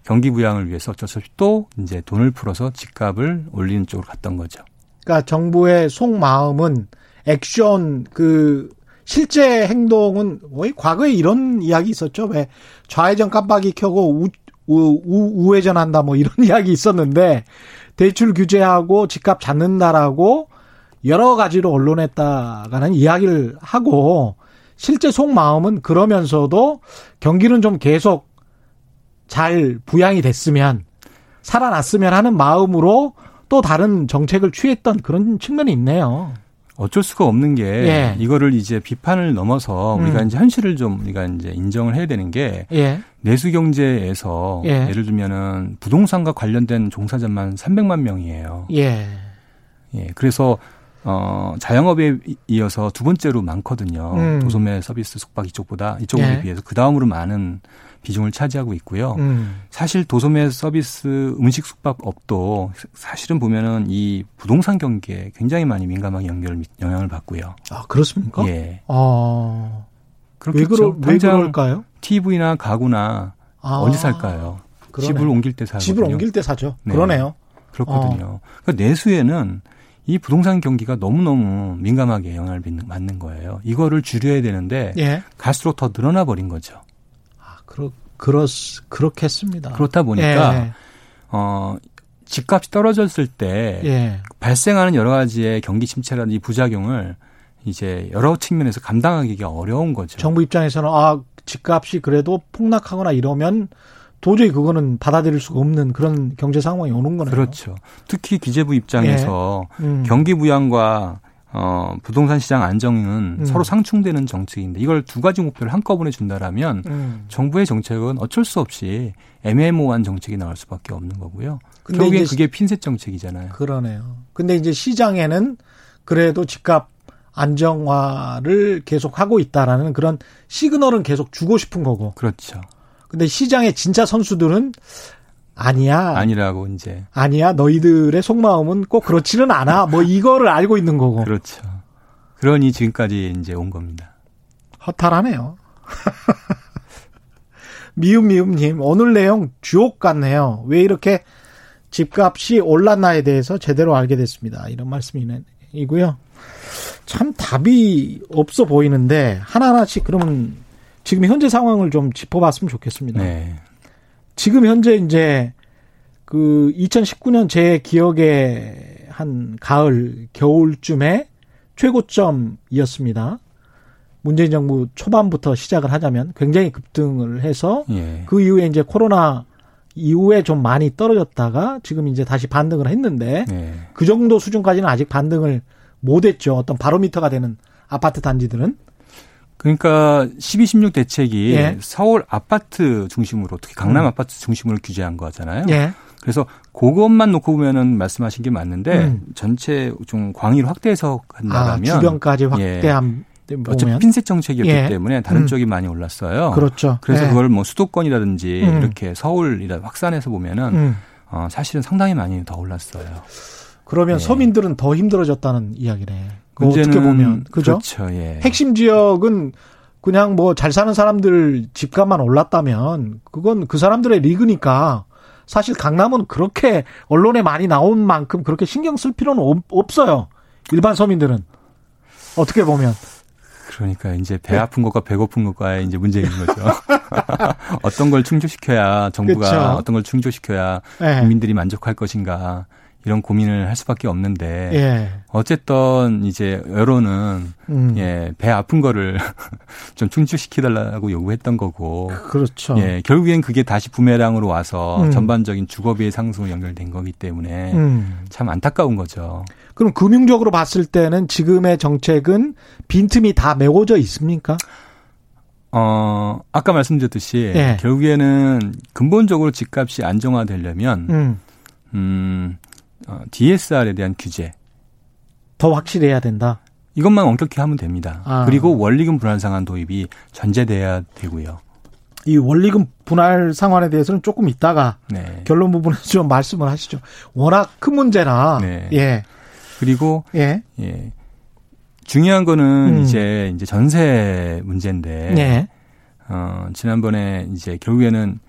경기 부양을 위해서 어쩔 수 없이 또 이제 돈을 풀어서 집값을 올리는 쪽으로 갔던 거죠. 그러니까 정부의 속마음은 액션 그 실제 행동은 왜 과거에 이런 이야기 있었죠. 왜 좌회전 깜빡이 켜고 우, 우, 우, 우회전 한다 뭐 이런 이야기 있었는데 대출 규제하고 집값 잡는다라고 여러 가지로 언론에다가는 이야기를 하고 실제 속마음은 그러면서도 경기는 좀 계속 잘 부양이 됐으면 살아났으면 하는 마음으로 또 다른 정책을 취했던 그런 측면이 있네요. 어쩔 수가 없는 게 예. 이거를 이제 비판을 넘어서 우리가 음. 이제 현실을 좀 우리가 이제 인정을 해야 되는 게 예. 내수 경제에서 예. 를 들면은 부동산과 관련된 종사자만 300만 명이에요. 예. 예. 그래서 어 자영업에 이어서 두 번째로 많거든요. 음. 도소매 서비스 숙박 이쪽보다 이쪽에 예. 비해서 그 다음으로 많은 비중을 차지하고 있고요. 음. 사실 도소매 서비스 음식 숙박업도 사실은 보면은 이 부동산 경기에 굉장히 많이 민감하게 연결 영향을 받고요. 아 그렇습니까? 예. 아. 왜, 그러, 왜 그럴까요? TV나 가구나 아. 언제 살까요? 그러네. 집을 옮길 때 사요. 집을 옮길 때 사죠. 네. 그러네요. 그렇거든요. 어. 그러니까 내수에는 이 부동산 경기가 너무너무 민감하게 영향을 받는 거예요. 이거를 줄여야 되는데 예. 갈수록 더 늘어나 버린 거죠. 그렇, 그렇, 그렇겠습니다. 그렇다 보니까, 예. 어, 집값이 떨어졌을 때 예. 발생하는 여러 가지의 경기 침체라든지 부작용을 이제 여러 측면에서 감당하기가 어려운 거죠. 정부 입장에서는 아 집값이 그래도 폭락하거나 이러면 도저히 그거는 받아들일 수가 없는 그런 경제 상황이 오는 거네요. 그렇죠. 특히 기재부 입장에서 예. 음. 경기 부양과 어, 부동산 시장 안정은 음. 서로 상충되는 정책인데 이걸 두 가지 목표를 한꺼번에 준다라면 음. 정부의 정책은 어쩔 수 없이 애매모호한 정책이 나올 수밖에 없는 거고요. 근데 결국엔 그게 핀셋 정책이잖아요. 그러네요. 근데 이제 시장에는 그래도 집값 안정화를 계속 하고 있다라는 그런 시그널은 계속 주고 싶은 거고. 그렇죠. 근데 시장의 진짜 선수들은 아니야. 아니라고 이제. 아니야. 너희들의 속마음은 꼭 그렇지는 않아. 뭐 이거를 알고 있는 거고. 그렇죠. 그러니 지금까지 이제 온 겁니다. 허탈하네요. 미음미음님, 오늘 내용 주옥 같네요. 왜 이렇게 집값이 올랐나에 대해서 제대로 알게 됐습니다. 이런 말씀이고요. 참 답이 없어 보이는데 하나하나씩 그러면 지금 현재 상황을 좀 짚어봤으면 좋겠습니다. 네. 지금 현재 이제 그 2019년 제 기억에 한 가을 겨울쯤에 최고점이었습니다. 문재인 정부 초반부터 시작을 하자면 굉장히 급등을 해서 예. 그 이후에 이제 코로나 이후에 좀 많이 떨어졌다가 지금 이제 다시 반등을 했는데 예. 그 정도 수준까지는 아직 반등을 못 했죠. 어떤 바로미터가 되는 아파트 단지들은 그러니까 12, 16 대책이 예. 서울 아파트 중심으로 특히 강남 음. 아파트 중심으로 규제한 거잖아요. 예. 그래서 그것만 놓고 보면은 말씀하신 게 맞는데 음. 전체 좀 광의를 확대해서 한다면 아, 주변까지 확대한 예. 어차피 핀셋 정책이었기 예. 때문에 다른 음. 쪽이 많이 올랐어요. 그렇죠. 그래서 예. 그걸 뭐 수도권이라든지 음. 이렇게 서울이라 확산해서 보면은 음. 어, 사실은 상당히 많이 더 올랐어요. 그러면 예. 서민들은 더 힘들어졌다는 이야기네. 그 어떻게 보면 그죠? 그렇죠. 예. 핵심 지역은 그냥 뭐 잘 사는 사람들 집값만 올랐다면 그건 그 사람들의 리그니까 사실 강남은 그렇게 언론에 많이 나온 만큼 그렇게 신경 쓸 필요는 없어요. 일반 서민들은 어떻게 보면 그러니까 이제 배 아픈 것과 배고픈 것과의 이제 문제인 거죠. 어떤 걸 충족시켜야 정부가 그렇죠. 어떤 걸 충족시켜야 네. 국민들이 만족할 것인가. 이런 고민을 할 수밖에 없는데 예. 어쨌든 이제 여론은 음. 예, 배 아픈 거를 좀 충족시켜 달라고 요구했던 거고 그렇죠. 예, 결국엔 그게 다시 부메랑으로 와서 음. 전반적인 주거비의 상승으로 연결된 거기 때문에 음. 참 안타까운 거죠. 그럼 금융적으로 봤을 때는 지금의 정책은 빈틈이 다 메워져 있습니까? 어, 아까 말씀드렸듯이 예. 결국에는 근본적으로 집값이 안정화되려면 음, 음 어, DSR에 대한 규제 더 확실해야 된다. 이것만 엄격히 하면 됩니다. 아. 그리고 원리금 분할 상환 도입이 전제돼야 되고요. 이 원리금 분할 상환에 대해서는 조금 있다가 네. 결론 부분에서 좀 말씀을 하시죠. 워낙 큰 문제라. 네. 예. 그리고 예. 예. 중요한 거는 음. 이제 이제 전세 문제인데 예. 어 지난번에 이제 결국에는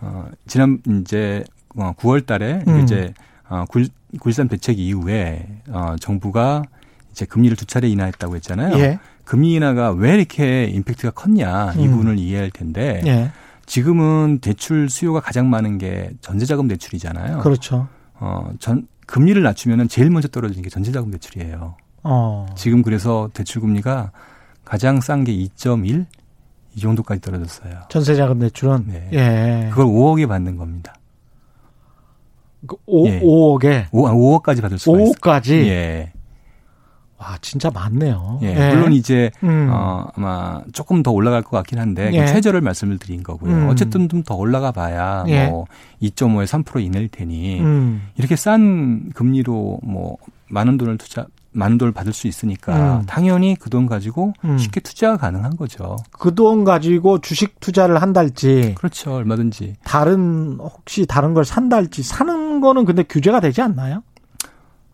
어 지난 이제 9월 어, 달에 음. 이제 어, 굴, 굴산 대책 이후에 어, 정부가 제 금리를 두 차례 인하했다고 했잖아요. 예. 금리 인하가 왜 이렇게 임팩트가 컸냐 이 음. 부분을 이해할 텐데 예. 지금은 대출 수요가 가장 많은 게 전세자금 대출이잖아요. 그렇죠. 어, 전 금리를 낮추면은 제일 먼저 떨어지는 게 전세자금 대출이에요. 어. 지금 그래서 대출 금리가 가장 싼 게 2.1? 이 정도까지 떨어졌어요. 전세자금 대출은 네. 예. 그걸 5억에 받는 겁니다. 그 5, 예. 5억에 5, 5억까지 받을 수가 5억까지? 있어요. 예. 와, 진짜 많네요. 예. 예. 물론 이제 음. 어, 아마 조금 더 올라갈 것 같긴 한데 예. 최저를 말씀을 드린 거고요. 음. 어쨌든 좀 더 올라가 봐야 예. 뭐 2.5에 3% 이낼 테니 음. 이렇게 싼 금리로 뭐 많은 돈을 투자 많은 돈을 받을 수 있으니까 음. 당연히 그 돈 가지고 음. 쉽게 투자가 가능한 거죠. 그 돈 가지고 주식 투자를 한달지 그렇죠. 얼마든지. 다른 혹시 다른 걸 산달지 사는 거는 근데 규제가 되지 않나요?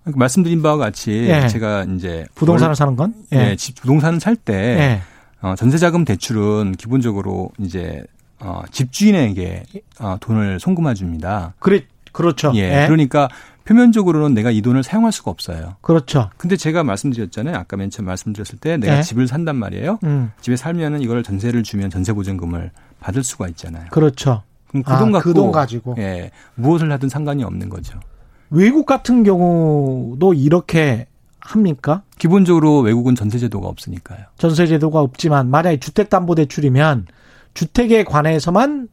그러니까 말씀드린 바와 같이 예. 제가 이제 부동산을 사는 건 예, 예 집 부동산을 살때 예. 어, 전세자금 대출은 기본적으로 이제 어, 집주인에게 어, 돈을 송금해 줍니다. 그래 그렇죠. 예. 예. 그러니까 표면적으로는 내가 이 돈을 사용할 수가 없어요. 그렇죠. 근데 제가 말씀드렸잖아요. 아까 맨 처음 말씀드렸을 때 내가 예. 집을 산단 말이에요. 음. 집에 살면은 이걸 전세를 주면 전세 보증금을 받을 수가 있잖아요. 그렇죠. 그럼 그돈 아, 갖고 그 돈 가지고 예, 무엇을 하든 상관이 없는 거죠. 외국 같은 경우도 이렇게 합니까? 기본적으로 외국은 전세 제도가 없으니까요. 전세 제도가 없지만 만약에 주택 담보 대출이면 주택에 관해서만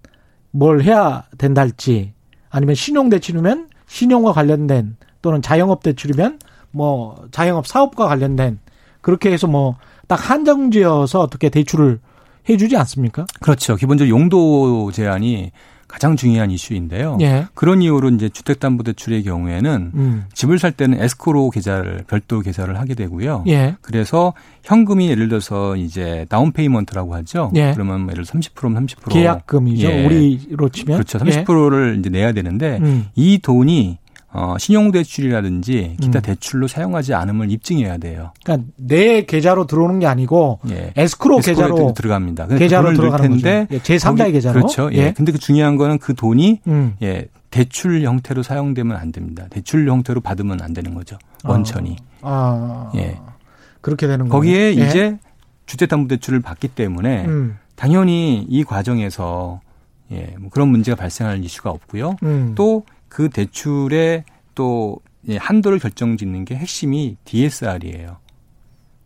뭘 해야 된다 할지 아니면 신용 대출이면 신용과 관련된 또는 자영업 대출이면 뭐 자영업 사업과 관련된 그렇게 해서 뭐 딱 한정지어서 어떻게 대출을 해주지 않습니까? 그렇죠. 기본적으로 용도 제한이 가장 중요한 이슈인데요. 예. 그런 이유로 이제 주택담보대출의 경우에는 음. 집을 살 때는 에스코로 계좌를 별도 계좌를 하게 되고요. 예. 그래서 현금이 예를 들어서 이제 down payment라고 하죠. 예. 그러면 뭐 예를 들어 30%면 30% 계약금이죠. 예. 우리로 치면 그렇죠. 30%를 이제 내야 되는데 음. 이 돈이 어, 신용대출이라든지 기타 음. 대출로 사용하지 않음을 입증해야 돼요. 그러니까 내 계좌로 들어오는 게 아니고 예. 에스크로, 계좌로 들어갑니다. 계좌로 들어가는 텐데 예, 제3자의 계좌로. 그렇죠. 예. 예. 근데 그 중요한 거는 그 돈이 음. 예, 대출 형태로 사용되면 안 됩니다. 대출 형태로 받으면 안 되는 거죠. 원천이. 아. 아. 예. 그렇게 되는 거예요. 거기에 예. 이제 주택담보대출을 받기 때문에 음. 당연히 이 과정에서 예, 뭐 그런 문제가 발생할 이슈가 없고요. 음. 또 그 대출의 또 한도를 결정짓는 게 핵심이 DSR이에요.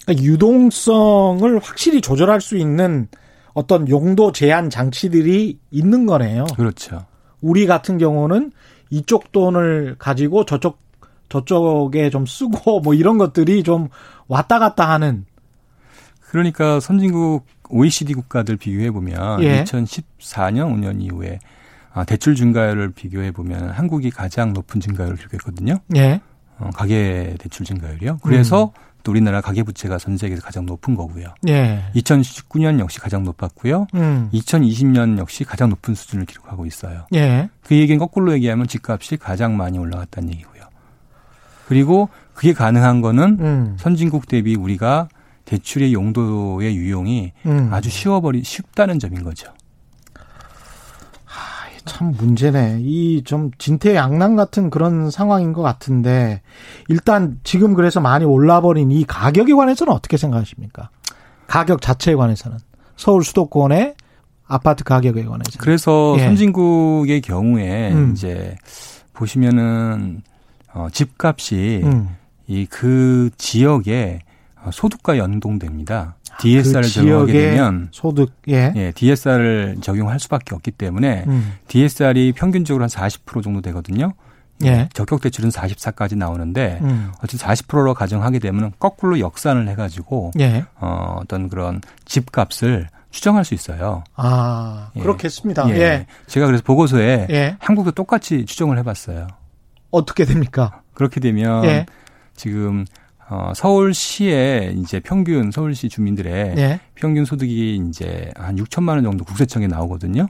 그러니까 유동성을 확실히 조절할 수 있는 어떤 용도 제한 장치들이 있는 거네요. 그렇죠. 우리 같은 경우는 이쪽 돈을 가지고 저쪽 저쪽에 좀 쓰고 뭐 이런 것들이 좀 왔다 갔다 하는 그러니까 선진국 OECD 국가들 비교해 보면 예. 2014년 5년 이후에 아, 대출 증가율을 비교해 보면 한국이 가장 높은 증가율을 기록했거든요. 예. 어, 가계 대출 증가율이요. 그래서 음. 또 우리나라 가계 부채가 전 세계에서 가장 높은 거고요. 예. 2019년 역시 가장 높았고요. 음. 2020년 역시 가장 높은 수준을 기록하고 있어요. 예. 그 얘기는 거꾸로 얘기하면 집값이 가장 많이 올라갔다는 얘기고요. 그리고 그게 가능한 거는 음. 선진국 대비 우리가 대출의 용도의 유용이 음. 아주 쉬워버리 쉽다는 점인 거죠. 참 문제네. 이 좀 진퇴양난 같은 그런 상황인 것 같은데 일단 지금 그래서 많이 올라버린 이 가격에 관해서는 어떻게 생각하십니까? 가격 자체에 관해서는 서울 수도권의 아파트 가격에 관해서. 그래서 예. 선진국의 경우에 음. 이제 보시면은 어 집값이 음. 이그 지역에 소득과 연동됩니다. DSR을 그 적용하게 되면 소득 예. 예, DSR을 적용할 수밖에 없기 때문에 음. DSR이 평균적으로 한 40% 정도 되거든요. 예. 적격 대출은 44까지 나오는데 음. 어쨌든 40%로 가정하게 되면 거꾸로 역산을 해가지고 예. 어, 어떤 그런 집값을 추정할 수 있어요. 아 예. 그렇겠습니다. 예. 예. 제가 그래서 보고서에 예. 한국도 똑같이 추정을 해봤어요. 어떻게 됩니까? 그렇게 되면 예. 지금 어, 서울시의 이제 평균 서울시 주민들의 예. 평균 소득이 이제 한 6천만 원 정도 국세청에 나오거든요.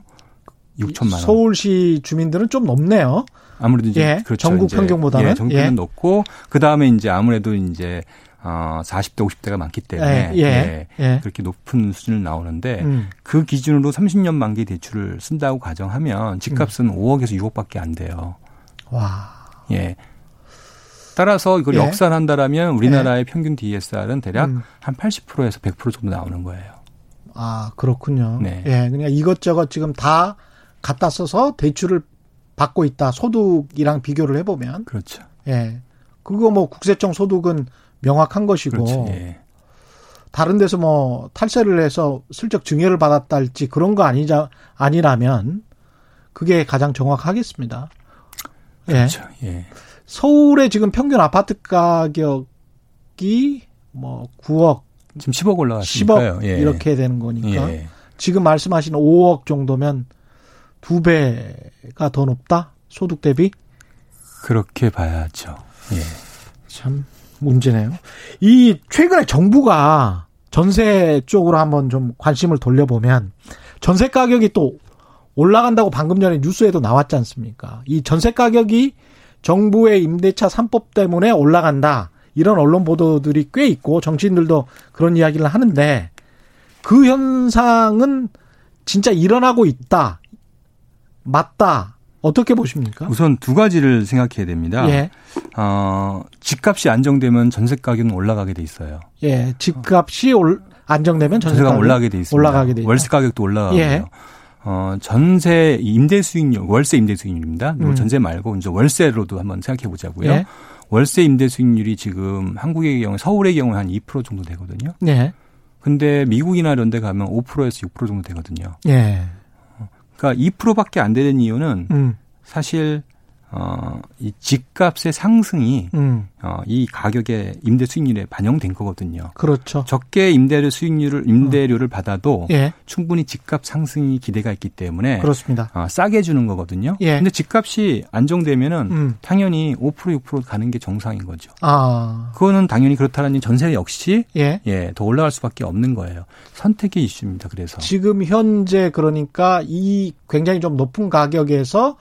6천만 원. 서울시 주민들은 좀 높네요. 아무래도 이제 예. 그렇죠. 전국 이제 평균보다는 예, 전국 평균 예. 높고 그 다음에 이제 아무래도 이제 어 40대 50대가 많기 때문에 예. 예. 예. 그렇게 높은 수준을 나오는데 음. 그 기준으로 30년 만기 대출을 쓴다고 가정하면 집값은 음. 5억에서 6억밖에 안 돼요. 와. 예. 따라서 이걸 예. 역산한다라면 우리나라의 예. 평균 DSR은 대략 음. 한 80%에서 100% 정도 나오는 거예요. 아, 그렇군요. 네. 예. 그러니까 이것저것 지금 다 갖다 써서 대출을 받고 있다. 소득이랑 비교를 해보면. 그렇죠. 예. 그거 뭐 국세청 소득은 명확한 것이고. 그렇죠. 예. 다른 데서 뭐 탈세를 해서 슬쩍 증여를 받았다 할지 그런 거 아니자, 아니라면 그게 가장 정확하겠습니다. 예. 그렇죠. 예. 서울의 지금 평균 아파트 가격이 뭐 9억 지금 10억 올라갔으니까요. 10억 예. 이렇게 되는 거니까 예. 지금 말씀하신 5억 정도면 두 배가 더 높다 소득 대비 그렇게 봐야죠. 예. 참 문제네요. 이 최근에 정부가 전세 쪽으로 한번 좀 관심을 돌려보면 전세 가격이 또 올라간다고 방금 전에 뉴스에도 나왔지 않습니까? 이 전세 가격이 정부의 임대차 3법 때문에 올라간다. 이런 언론 보도들이 꽤 있고 정치인들도 그런 이야기를 하는데 그 현상은 진짜 일어나고 있다. 맞다. 어떻게 보십니까? 우선 두 가지를 생각해야 됩니다. 예. 어, 집값이 안정되면 전세 가격은 올라가게 돼 있어요. 예. 집값이 올, 안정되면 전세 가격 올라가게 돼 있습니다. 올라가게 돼 월세 가격도 올라가고요. 예. 어, 전세 임대 수익률, 월세 임대 수익률입니다. 음. 전세 말고 이제 월세로도 한번 생각해 보자고요. 예. 월세 임대 수익률이 지금 한국의 경우 서울의 경우에 한 2% 정도 되거든요. 예. 근데 미국이나 이런 데 가면 5%에서 6% 정도 되거든요. 예. 그러니까 2%밖에 안 되는 이유는 음. 사실 어, 이 집값의 상승이 음. 어, 이 가격의 임대 수익률에 반영된 거거든요. 그렇죠. 적게 임대료 수익률을 임대료를 어. 받아도 예. 충분히 집값 상승이 기대가 있기 때문에 그렇습니다. 어, 싸게 주는 거거든요. 예. 근데 집값이 안정되면은 음. 당연히 5% 6% 가는 게 정상인 거죠. 아. 그거는 당연히 그렇다는 전세 역시 예. 예, 더 올라갈 수밖에 없는 거예요. 선택의 이슈입니다. 그래서 지금 현재 그러니까 이 굉장히 좀 높은 가격에서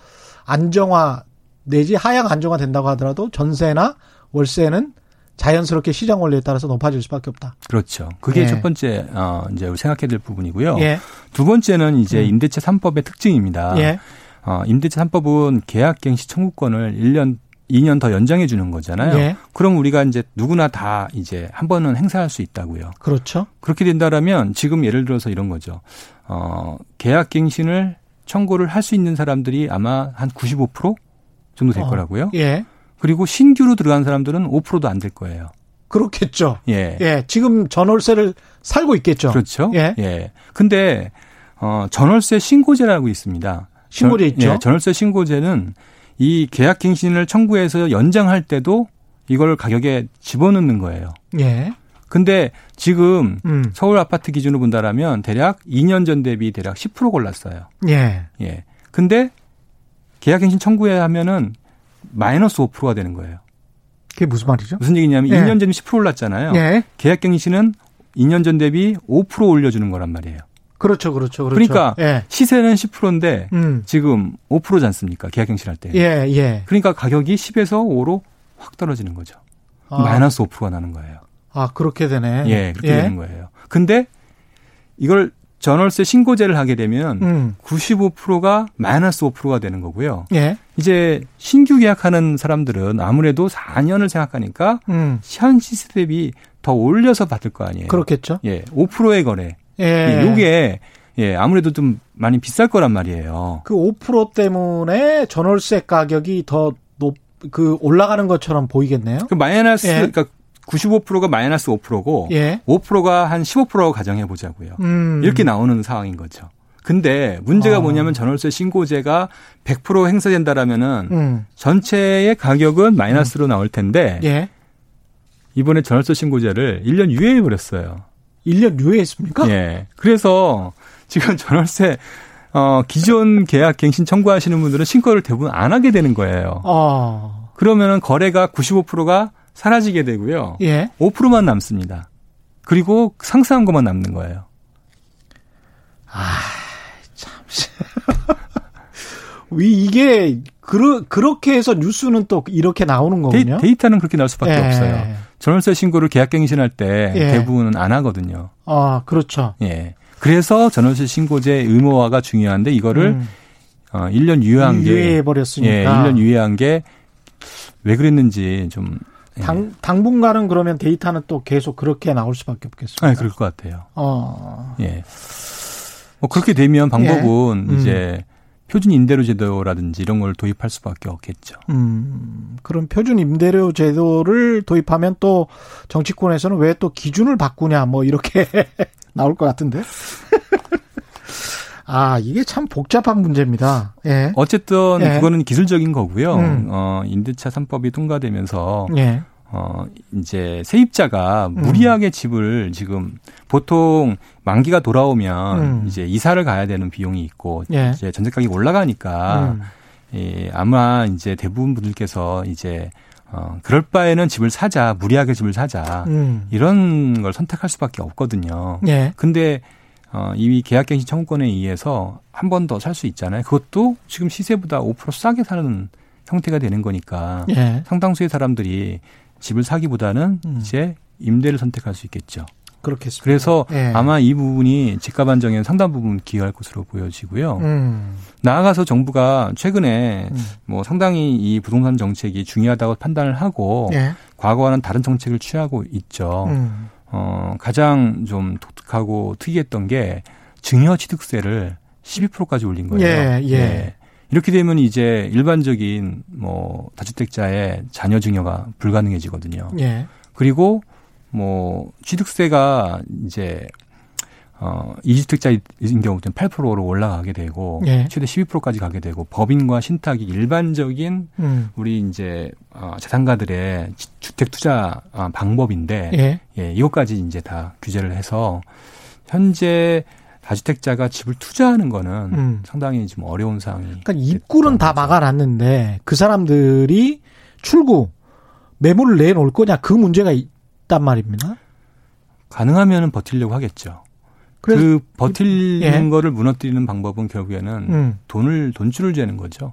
안정화 내지 하향 안정화 된다고 하더라도 전세나 월세는 자연스럽게 시장 원리에 따라서 높아질 수밖에 없다. 그렇죠. 그게 예. 첫 번째 어 이제 생각해야 될 부분이고요. 예. 두 번째는 이제 음. 임대차 3법의 특징입니다. 예. 어 임대차 3법은 계약 갱시 청구권을 1년 2년 더 연장해 주는 거잖아요. 예. 그럼 우리가 이제 누구나 다 이제 한 번은 행사할 수 있다고요. 그렇죠. 그렇게 된다라면 지금 예를 들어서 이런 거죠. 어 계약 갱신을 청구를 할 수 있는 사람들이 아마 한 95% 정도 될 어, 거라고요. 예. 그리고 신규로 들어간 사람들은 5%도 안 될 거예요. 그렇겠죠. 예. 예. 지금 전월세를 살고 있겠죠. 그렇죠. 예. 예. 근데 어 전월세 신고제라고 있습니다. 신고제 있죠. 예, 전월세 신고제는 이 계약 갱신을 청구해서 연장할 때도 이걸 가격에 집어넣는 거예요. 예. 근데 지금 음. 서울 아파트 기준으로 본다라면 대략 2년 전 대비 대략 10% 골랐어요. 예. 예. 근데 계약갱신 청구해 하면은 마이너스 5%가 되는 거예요. 그게 무슨 말이죠? 무슨 얘기냐면 예. 2년 전에 10% 올랐잖아요. 예. 계약갱신은 2년 전 대비 5% 올려주는 거란 말이에요. 그렇죠, 그렇죠, 그렇죠. 그러니까 예. 시세는 10%인데 음. 지금 5%지 않습니까? 계약갱신할 때. 예, 예. 그러니까 가격이 10에서 5로 확 떨어지는 거죠. 아. 마이너스 5%가 나는 거예요. 아, 그렇게 되네. 예, 그렇게 예. 되는 거예요. 근데 이걸 전월세 신고제를 하게 되면 음. 95%가 마이너스 5%가 되는 거고요. 예. 이제 신규 계약하는 사람들은 아무래도 4년을 생각하니까 음. 현 시세 대비 더 올려서 받을 거 아니에요. 그렇겠죠. 예, 5%의 거래. 예. 요게 예, 아무래도 좀 많이 비쌀 거란 말이에요. 그 5% 때문에 전월세 가격이 더 높, 그 올라가는 것처럼 보이겠네요. 그 마이너스, 예. 그러니까 95%가 마이너스 5%고 예. 5%가 한 15%고 가정해 보자고요. 음. 이렇게 나오는 상황인 거죠. 근데 문제가 아. 뭐냐면 전월세 신고제가 100% 행사된다라면은 음. 전체의 가격은 마이너스로 음. 나올 텐데 예. 이번에 전월세 신고제를 1년 유예해 버렸어요. 1년 유예했습니까? 예. 그래서 지금 전월세 어 기존 계약 갱신 청구하시는 분들은 신고를 대부분 안 하게 되는 거예요. 아. 그러면은 거래가 95%가 사라지게 되고요. 예. 5%만 남습니다. 그리고 상승한 것만 남는 거예요. 아, 참. 이게 그러, 그렇게 해서 뉴스는 또 이렇게 나오는 거군요. 데이터는 그렇게 나올 수밖에 예. 없어요. 전월세 신고를 계약갱신할 때 예. 대부분은 안 하거든요. 아, 그렇죠. 예. 그래서 전월세 신고제 의무화가 중요한데 이거를 음. 어 1년 유예한 게 유예해 버렸으니까. 예, 1년 유예한 게 왜 그랬는지 좀 예. 당, 당분간은 그러면 데이터는 또 계속 그렇게 나올 수밖에 없겠습니다. 네, 그럴 것 같아요. 어. 예. 뭐 그렇게 되면 방법은 예. 음. 이제 표준 임대료 제도라든지 이런 걸 도입할 수밖에 없겠죠. 음, 그럼 표준 임대료 제도를 도입하면 또 정치권에서는 왜 또 기준을 바꾸냐 뭐 이렇게 나올 것 같은데. 아, 이게 참 복잡한 문제입니다. 예. 어쨌든 예. 그거는 기술적인 거고요. 음. 어, 임대차 3법이 통과되면서 예. 어, 이제 세입자가 음. 무리하게 집을 지금 보통 만기가 돌아오면 음. 이제 이사를 가야 되는 비용이 있고 예. 이제 전세 가격이 올라가니까 음. 예, 아마 이제 대부분 분들께서 이제 어, 그럴 바에는 집을 사자, 무리하게 집을 사자, 음. 이런 걸 선택할 수밖에 없거든요. 예. 근데 어, 이미 계약갱신 청구권에 의해서 한 번 더 살 수 있잖아요. 그것도 지금 시세보다 5% 싸게 사는 형태가 되는 거니까 예. 상당수의 사람들이 집을 사기보다는 음. 이제 임대를 선택할 수 있겠죠. 그렇겠습니다. 그래서 예. 아마 이 부분이 집값 안정에 상당 부분 기여할 것으로 보여지고요. 음. 나아가서 정부가 최근에 음. 뭐 상당히 이 부동산 정책이 중요하다고 판단을 하고 예. 과거와는 다른 정책을 취하고 있죠. 음. 어, 가장 좀 독특하고 특이했던 게 증여 취득세를 12%까지 올린 거예요. 예, 예. 네. 이렇게 되면 이제 일반적인 뭐 다주택자의 자녀 증여가 불가능해지거든요. 예. 그리고 뭐 취득세가 이제 어, 이주택자인 경우는 8%로 올라가게 되고 예. 최대 12%까지 가게 되고 법인과 신탁이 일반적인 음. 우리 이제 어, 자산가들의 주택 투자 어, 방법인데 예. 예, 이것까지 이제 다 규제를 해서 현재 다주택자가 집을 투자하는 거는 음. 상당히 좀 어려운 상황이. 그러니까 입구는 다 막아놨는데 그 사람들이 출구 매물을 내놓을 거냐 그 문제가 있단 말입니다. 가능하면 버틸려고 하겠죠. 그 버틸는 예. 거를 무너뜨리는 방법은 결국에는 음. 돈을 돈줄을 재는 거죠.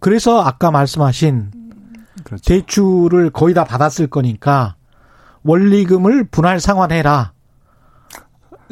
그래서 아까 말씀하신 그렇죠. 대출을 거의 다 받았을 거니까 원리금을 분할 상환해라.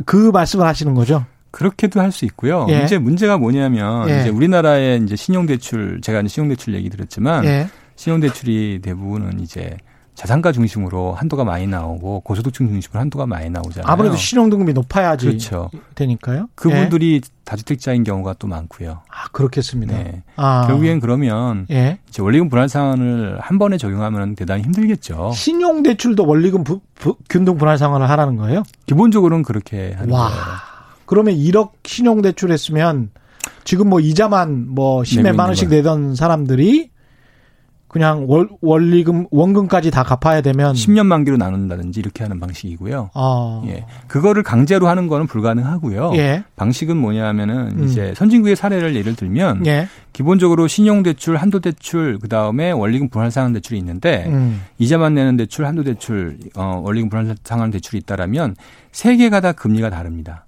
그 말씀을 하시는 거죠. 그렇게도 할 수 있고요. 예. 이제 문제가 뭐냐면 예. 이제 우리나라의 이제 신용대출 제가 이제 신용대출 얘기 드렸지만 예. 신용대출이 대부분은 이제 자산가 중심으로 한도가 많이 나오고 고소득층 중심으로 한도가 많이 나오잖아요. 아무래도 신용등급이 높아야지 그렇죠. 되니까요. 그분들이 예. 다주택자인 경우가 또 많고요. 아 그렇겠습니다. 네. 아. 결국엔 그러면 예. 이제 원리금 분할 상환을 한 번에 적용하면 대단히 힘들겠죠. 신용대출도 원리금 부, 부, 균등 분할 상환을 하라는 거예요? 기본적으로는 그렇게 하는 와. 거예요. 그러면 1억 신용대출했으면 지금 뭐 이자만 뭐 10몇 만 원씩 내던 사람들이 그냥 월, 원리금 원금까지 다 갚아야 되면 10년 만기로 나눈다든지 이렇게 하는 방식이고요. 아. 예. 그거를 강제로 하는 거는 불가능하고요. 예. 방식은 뭐냐면은 음. 이제 선진국의 사례를 예를 들면 예. 기본적으로 신용 대출, 한도 대출, 그다음에 원리금 분할 상환 대출이 있는데 음. 이자만 내는 대출, 한도 대출, 어 원리금 분할 상환 대출이 있다라면 세 개가 다 금리가 다릅니다.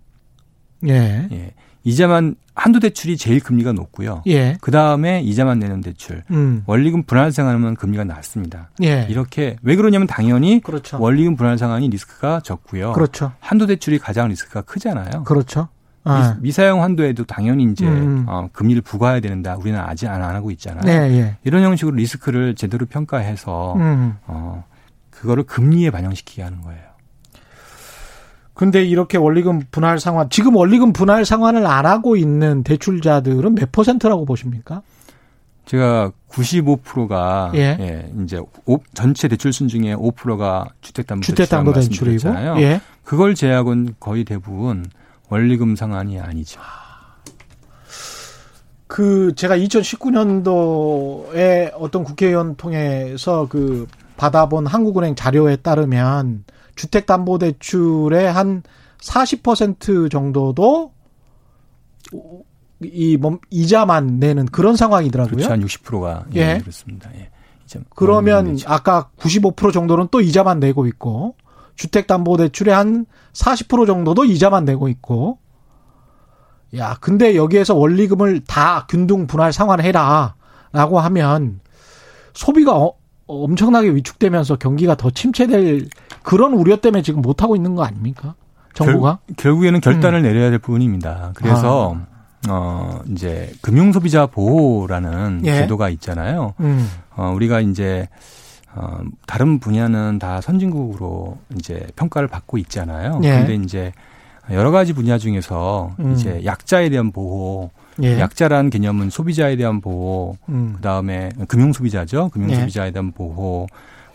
예. 예. 이자만 한두 대출이 제일 금리가 높고요. 예. 그 다음에 이자만 내는 대출, 음. 원리금 분할 상환은 금리가 낮습니다. 예. 이렇게 왜 그러냐면 당연히 그렇죠. 원리금 분할 상환이 리스크가 적고요. 그렇죠. 한두 대출이 가장 리스크가 크잖아요. 그렇죠. 아. 미, 사용 한도에도 당연히 이제 음. 어, 금리를 부과해야 되는데 우리는 아직 안 하고 있잖아요. 네, 예. 이런 형식으로 리스크를 제대로 평가해서 음. 어, 그거를 금리에 반영시키게 하는 거예요. 근데 이렇게 원리금 분할 상환, 지금 원리금 분할 상환을 안 하고 있는 대출자들은 몇 퍼센트라고 보십니까? 제가 95%가 예, 예 이제 전체 대출 순 중에 5%가 주택담보대출이고 예. 그걸 제약은 거의 대부분 원리금 상환이 아니죠. 그 제가 2019년도에 어떤 국회의원 통해서 그 받아본 한국은행 자료에 따르면 주택담보대출의 한 40% 정도도 이뭐 이자만 내는 그런 상황이더라고요. 그렇죠. 한 60%가 예, 예. 그렇습니다. 예. 그러면 아까 95% 정도는 또 이자만 내고 있고 주택담보대출의 한 40% 정도도 이자만 내고 있고 야 근데 여기에서 원리금을 다 균등 분할 상환해라라고 하면 소비가 어, 엄청나게 위축되면서 경기가 더 침체될 그런 우려 때문에 지금 못 하고 있는 거 아닙니까? 정부가 결, 국에는 결단을 음. 내려야 될 부분입니다. 그래서 아. 어, 이제 금융소비자 보호라는 예. 제도가 있잖아요. 음. 어, 우리가 이제 어, 다른 분야는 다 선진국으로 이제 평가를 받고 있잖아요. 예. 근데 이제 여러 가지 분야 중에서 음. 이제 약자에 대한 보호, 예. 약자라는 개념은 소비자에 대한 보호, 음. 그다음에 금융 소비자죠. 금융 예. 소비자에 대한 보호,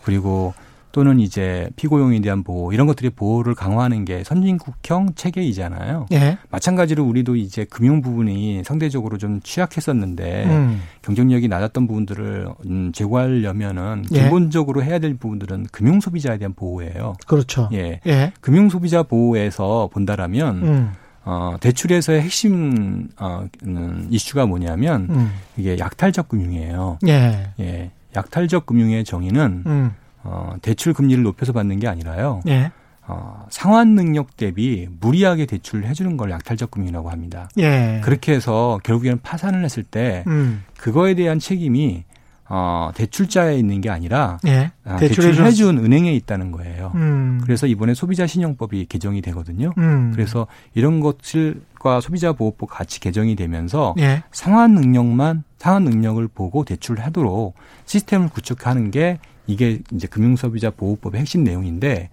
그리고 또는 이제 피고용에 대한 보호 이런 것들이 보호를 강화하는 게 선진국형 체계이잖아요. 예. 마찬가지로 우리도 이제 금융 부분이 상대적으로 좀 취약했었는데 음. 경쟁력이 낮았던 부분들을 음, 제고하려면은 예. 기본적으로 해야 될 부분들은 금융 소비자에 대한 보호예요. 그렇죠. 예. 예. 금융 소비자 보호에서 본다라면 음. 어, 대출에서의 핵심 어, 음, 이슈가 뭐냐면 음. 이게 약탈적 금융이에요. 예. 예. 약탈적 금융의 정의는 음. 어, 대출 금리를 높여서 받는 게 아니라요. 예. 어, 상환 능력 대비 무리하게 대출을 해주는 걸 약탈적 금융이라고 합니다. 예. 그렇게 해서 결국에는 파산을 했을 때 음. 그거에 대한 책임이 어, 대출자에 있는 게 아니라 예. 아, 대출을 해준 은행에 있다는 거예요. 음. 그래서 이번에 소비자 신용법이 개정이 되거든요. 음. 그래서 이런 것들과 소비자 보호법 같이 개정이 되면서 예. 상환 능력만 상환 능력을 보고 대출을 하도록 시스템을 구축하는 게 이게 이제 금융소비자 보호법의 핵심 내용인데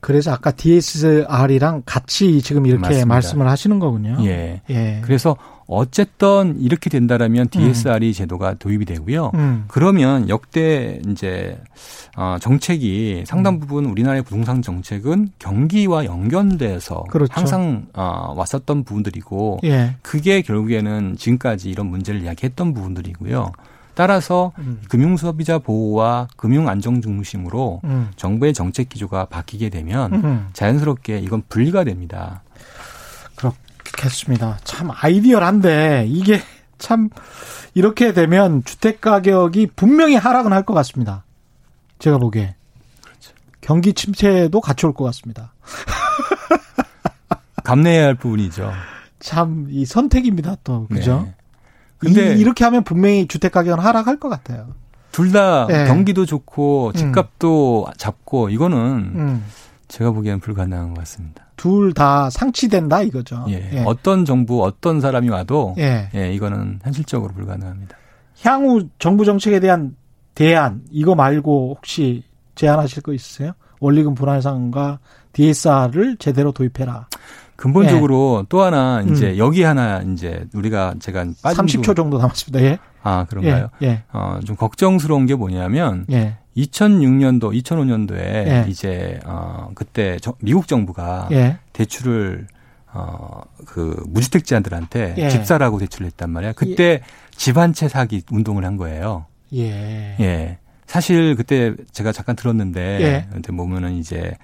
그래서 아까 DSR이랑 같이 지금 이렇게 맞습니다. 말씀을 하시는 거군요. 예. 예. 그래서 어쨌든 이렇게 된다라면 DSR이 음. 제도가 도입이 되고요. 음. 그러면 역대 이제 어 정책이 상당 음. 부분 우리나라의 부동산 정책은 경기와 연결돼서 그렇죠. 항상 어 왔었던 부분들이고 예. 그게 결국에는 지금까지 이런 문제를 이야기했던 부분들이고요. 따라서 음. 금융소비자 보호와 금융 안정 중심으로 음. 정부의 정책 기조가 바뀌게 되면 음. 자연스럽게 이건 분리가 됩니다. 그렇겠습니다. 참 아이디어란데 이게 참 이렇게 되면 주택 가격이 분명히 하락은 할 것 같습니다. 제가 보기에. 그렇죠. 경기 침체도 같이 올 것 같습니다. 감내해야 할 부분이죠. 참 이 선택입니다 또 그죠? 네. 근데 이, 렇게 하면 분명히 주택 가격은 하락할 것 같아요. 둘다 네. 경기도 좋고 집값도 음. 잡고 이거는 음. 제가 보기에는 불가능한 것 같습니다. 둘 다 상치된다 이거죠. 예. 예. 어떤 정부 어떤 사람이 와도 예. 예. 이거는 현실적으로 불가능합니다. 향후 정부 정책에 대한 대안 이거 말고 혹시 제안하실 거 있으세요? 원리금 분할상과 DSR을 제대로 도입해라. 근본적으로 예. 또 하나 이제 음. 여기 하나 이제 우리가 제가 빠진 30초 정도 남았습니다. 예. 아 그런가요? 예. 예. 어좀 걱정스러운 게 뭐냐면 예. 2006년도, 2005년도에 예. 이제 어 그때 저, 미국 정부가 예. 대출을 어 그 무주택자들한테 예. 집사라고 대출을 했단 말이야. 그때 집 한 채 사기 운동을 한 거예요. 예. 예. 사실 그때 제가 잠깐 들었는데 예. 근데 보면은 이제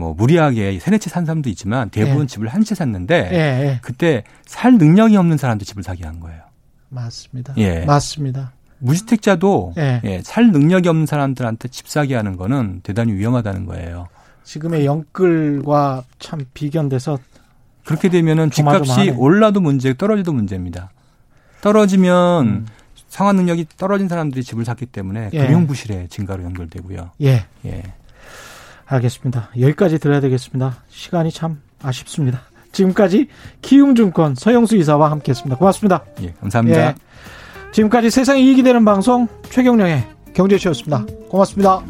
뭐 무리하게 세네 채 산 사람도 있지만 대부분 예. 집을 한 채 샀는데 예, 예. 그때 살 능력이 없는 사람도 집을 사게 한 거예요. 맞습니다. 예. 맞습니다. 무주택자도 예. 예. 살 능력이 없는 사람들한테 집 사게 하는 거는 대단히 위험하다는 거예요. 지금의 영끌과 참 비견돼서 그렇게 되면은 집값이 올라도 문제, 떨어져도 문제입니다. 떨어지면 음. 상환 능력이 떨어진 사람들이 집을 샀기 때문에 예. 금융 부실의 증가로 연결되고요. 예. 예. 알겠습니다. 여기까지 들어야 되겠습니다. 시간이 참 아쉽습니다. 지금까지 키움증권 서영수 이사와 함께했습니다. 고맙습니다. 예, 감사합니다. 예, 지금까지 세상에 이익이 되는 방송 최경령의 경제쇼였습니다. 고맙습니다.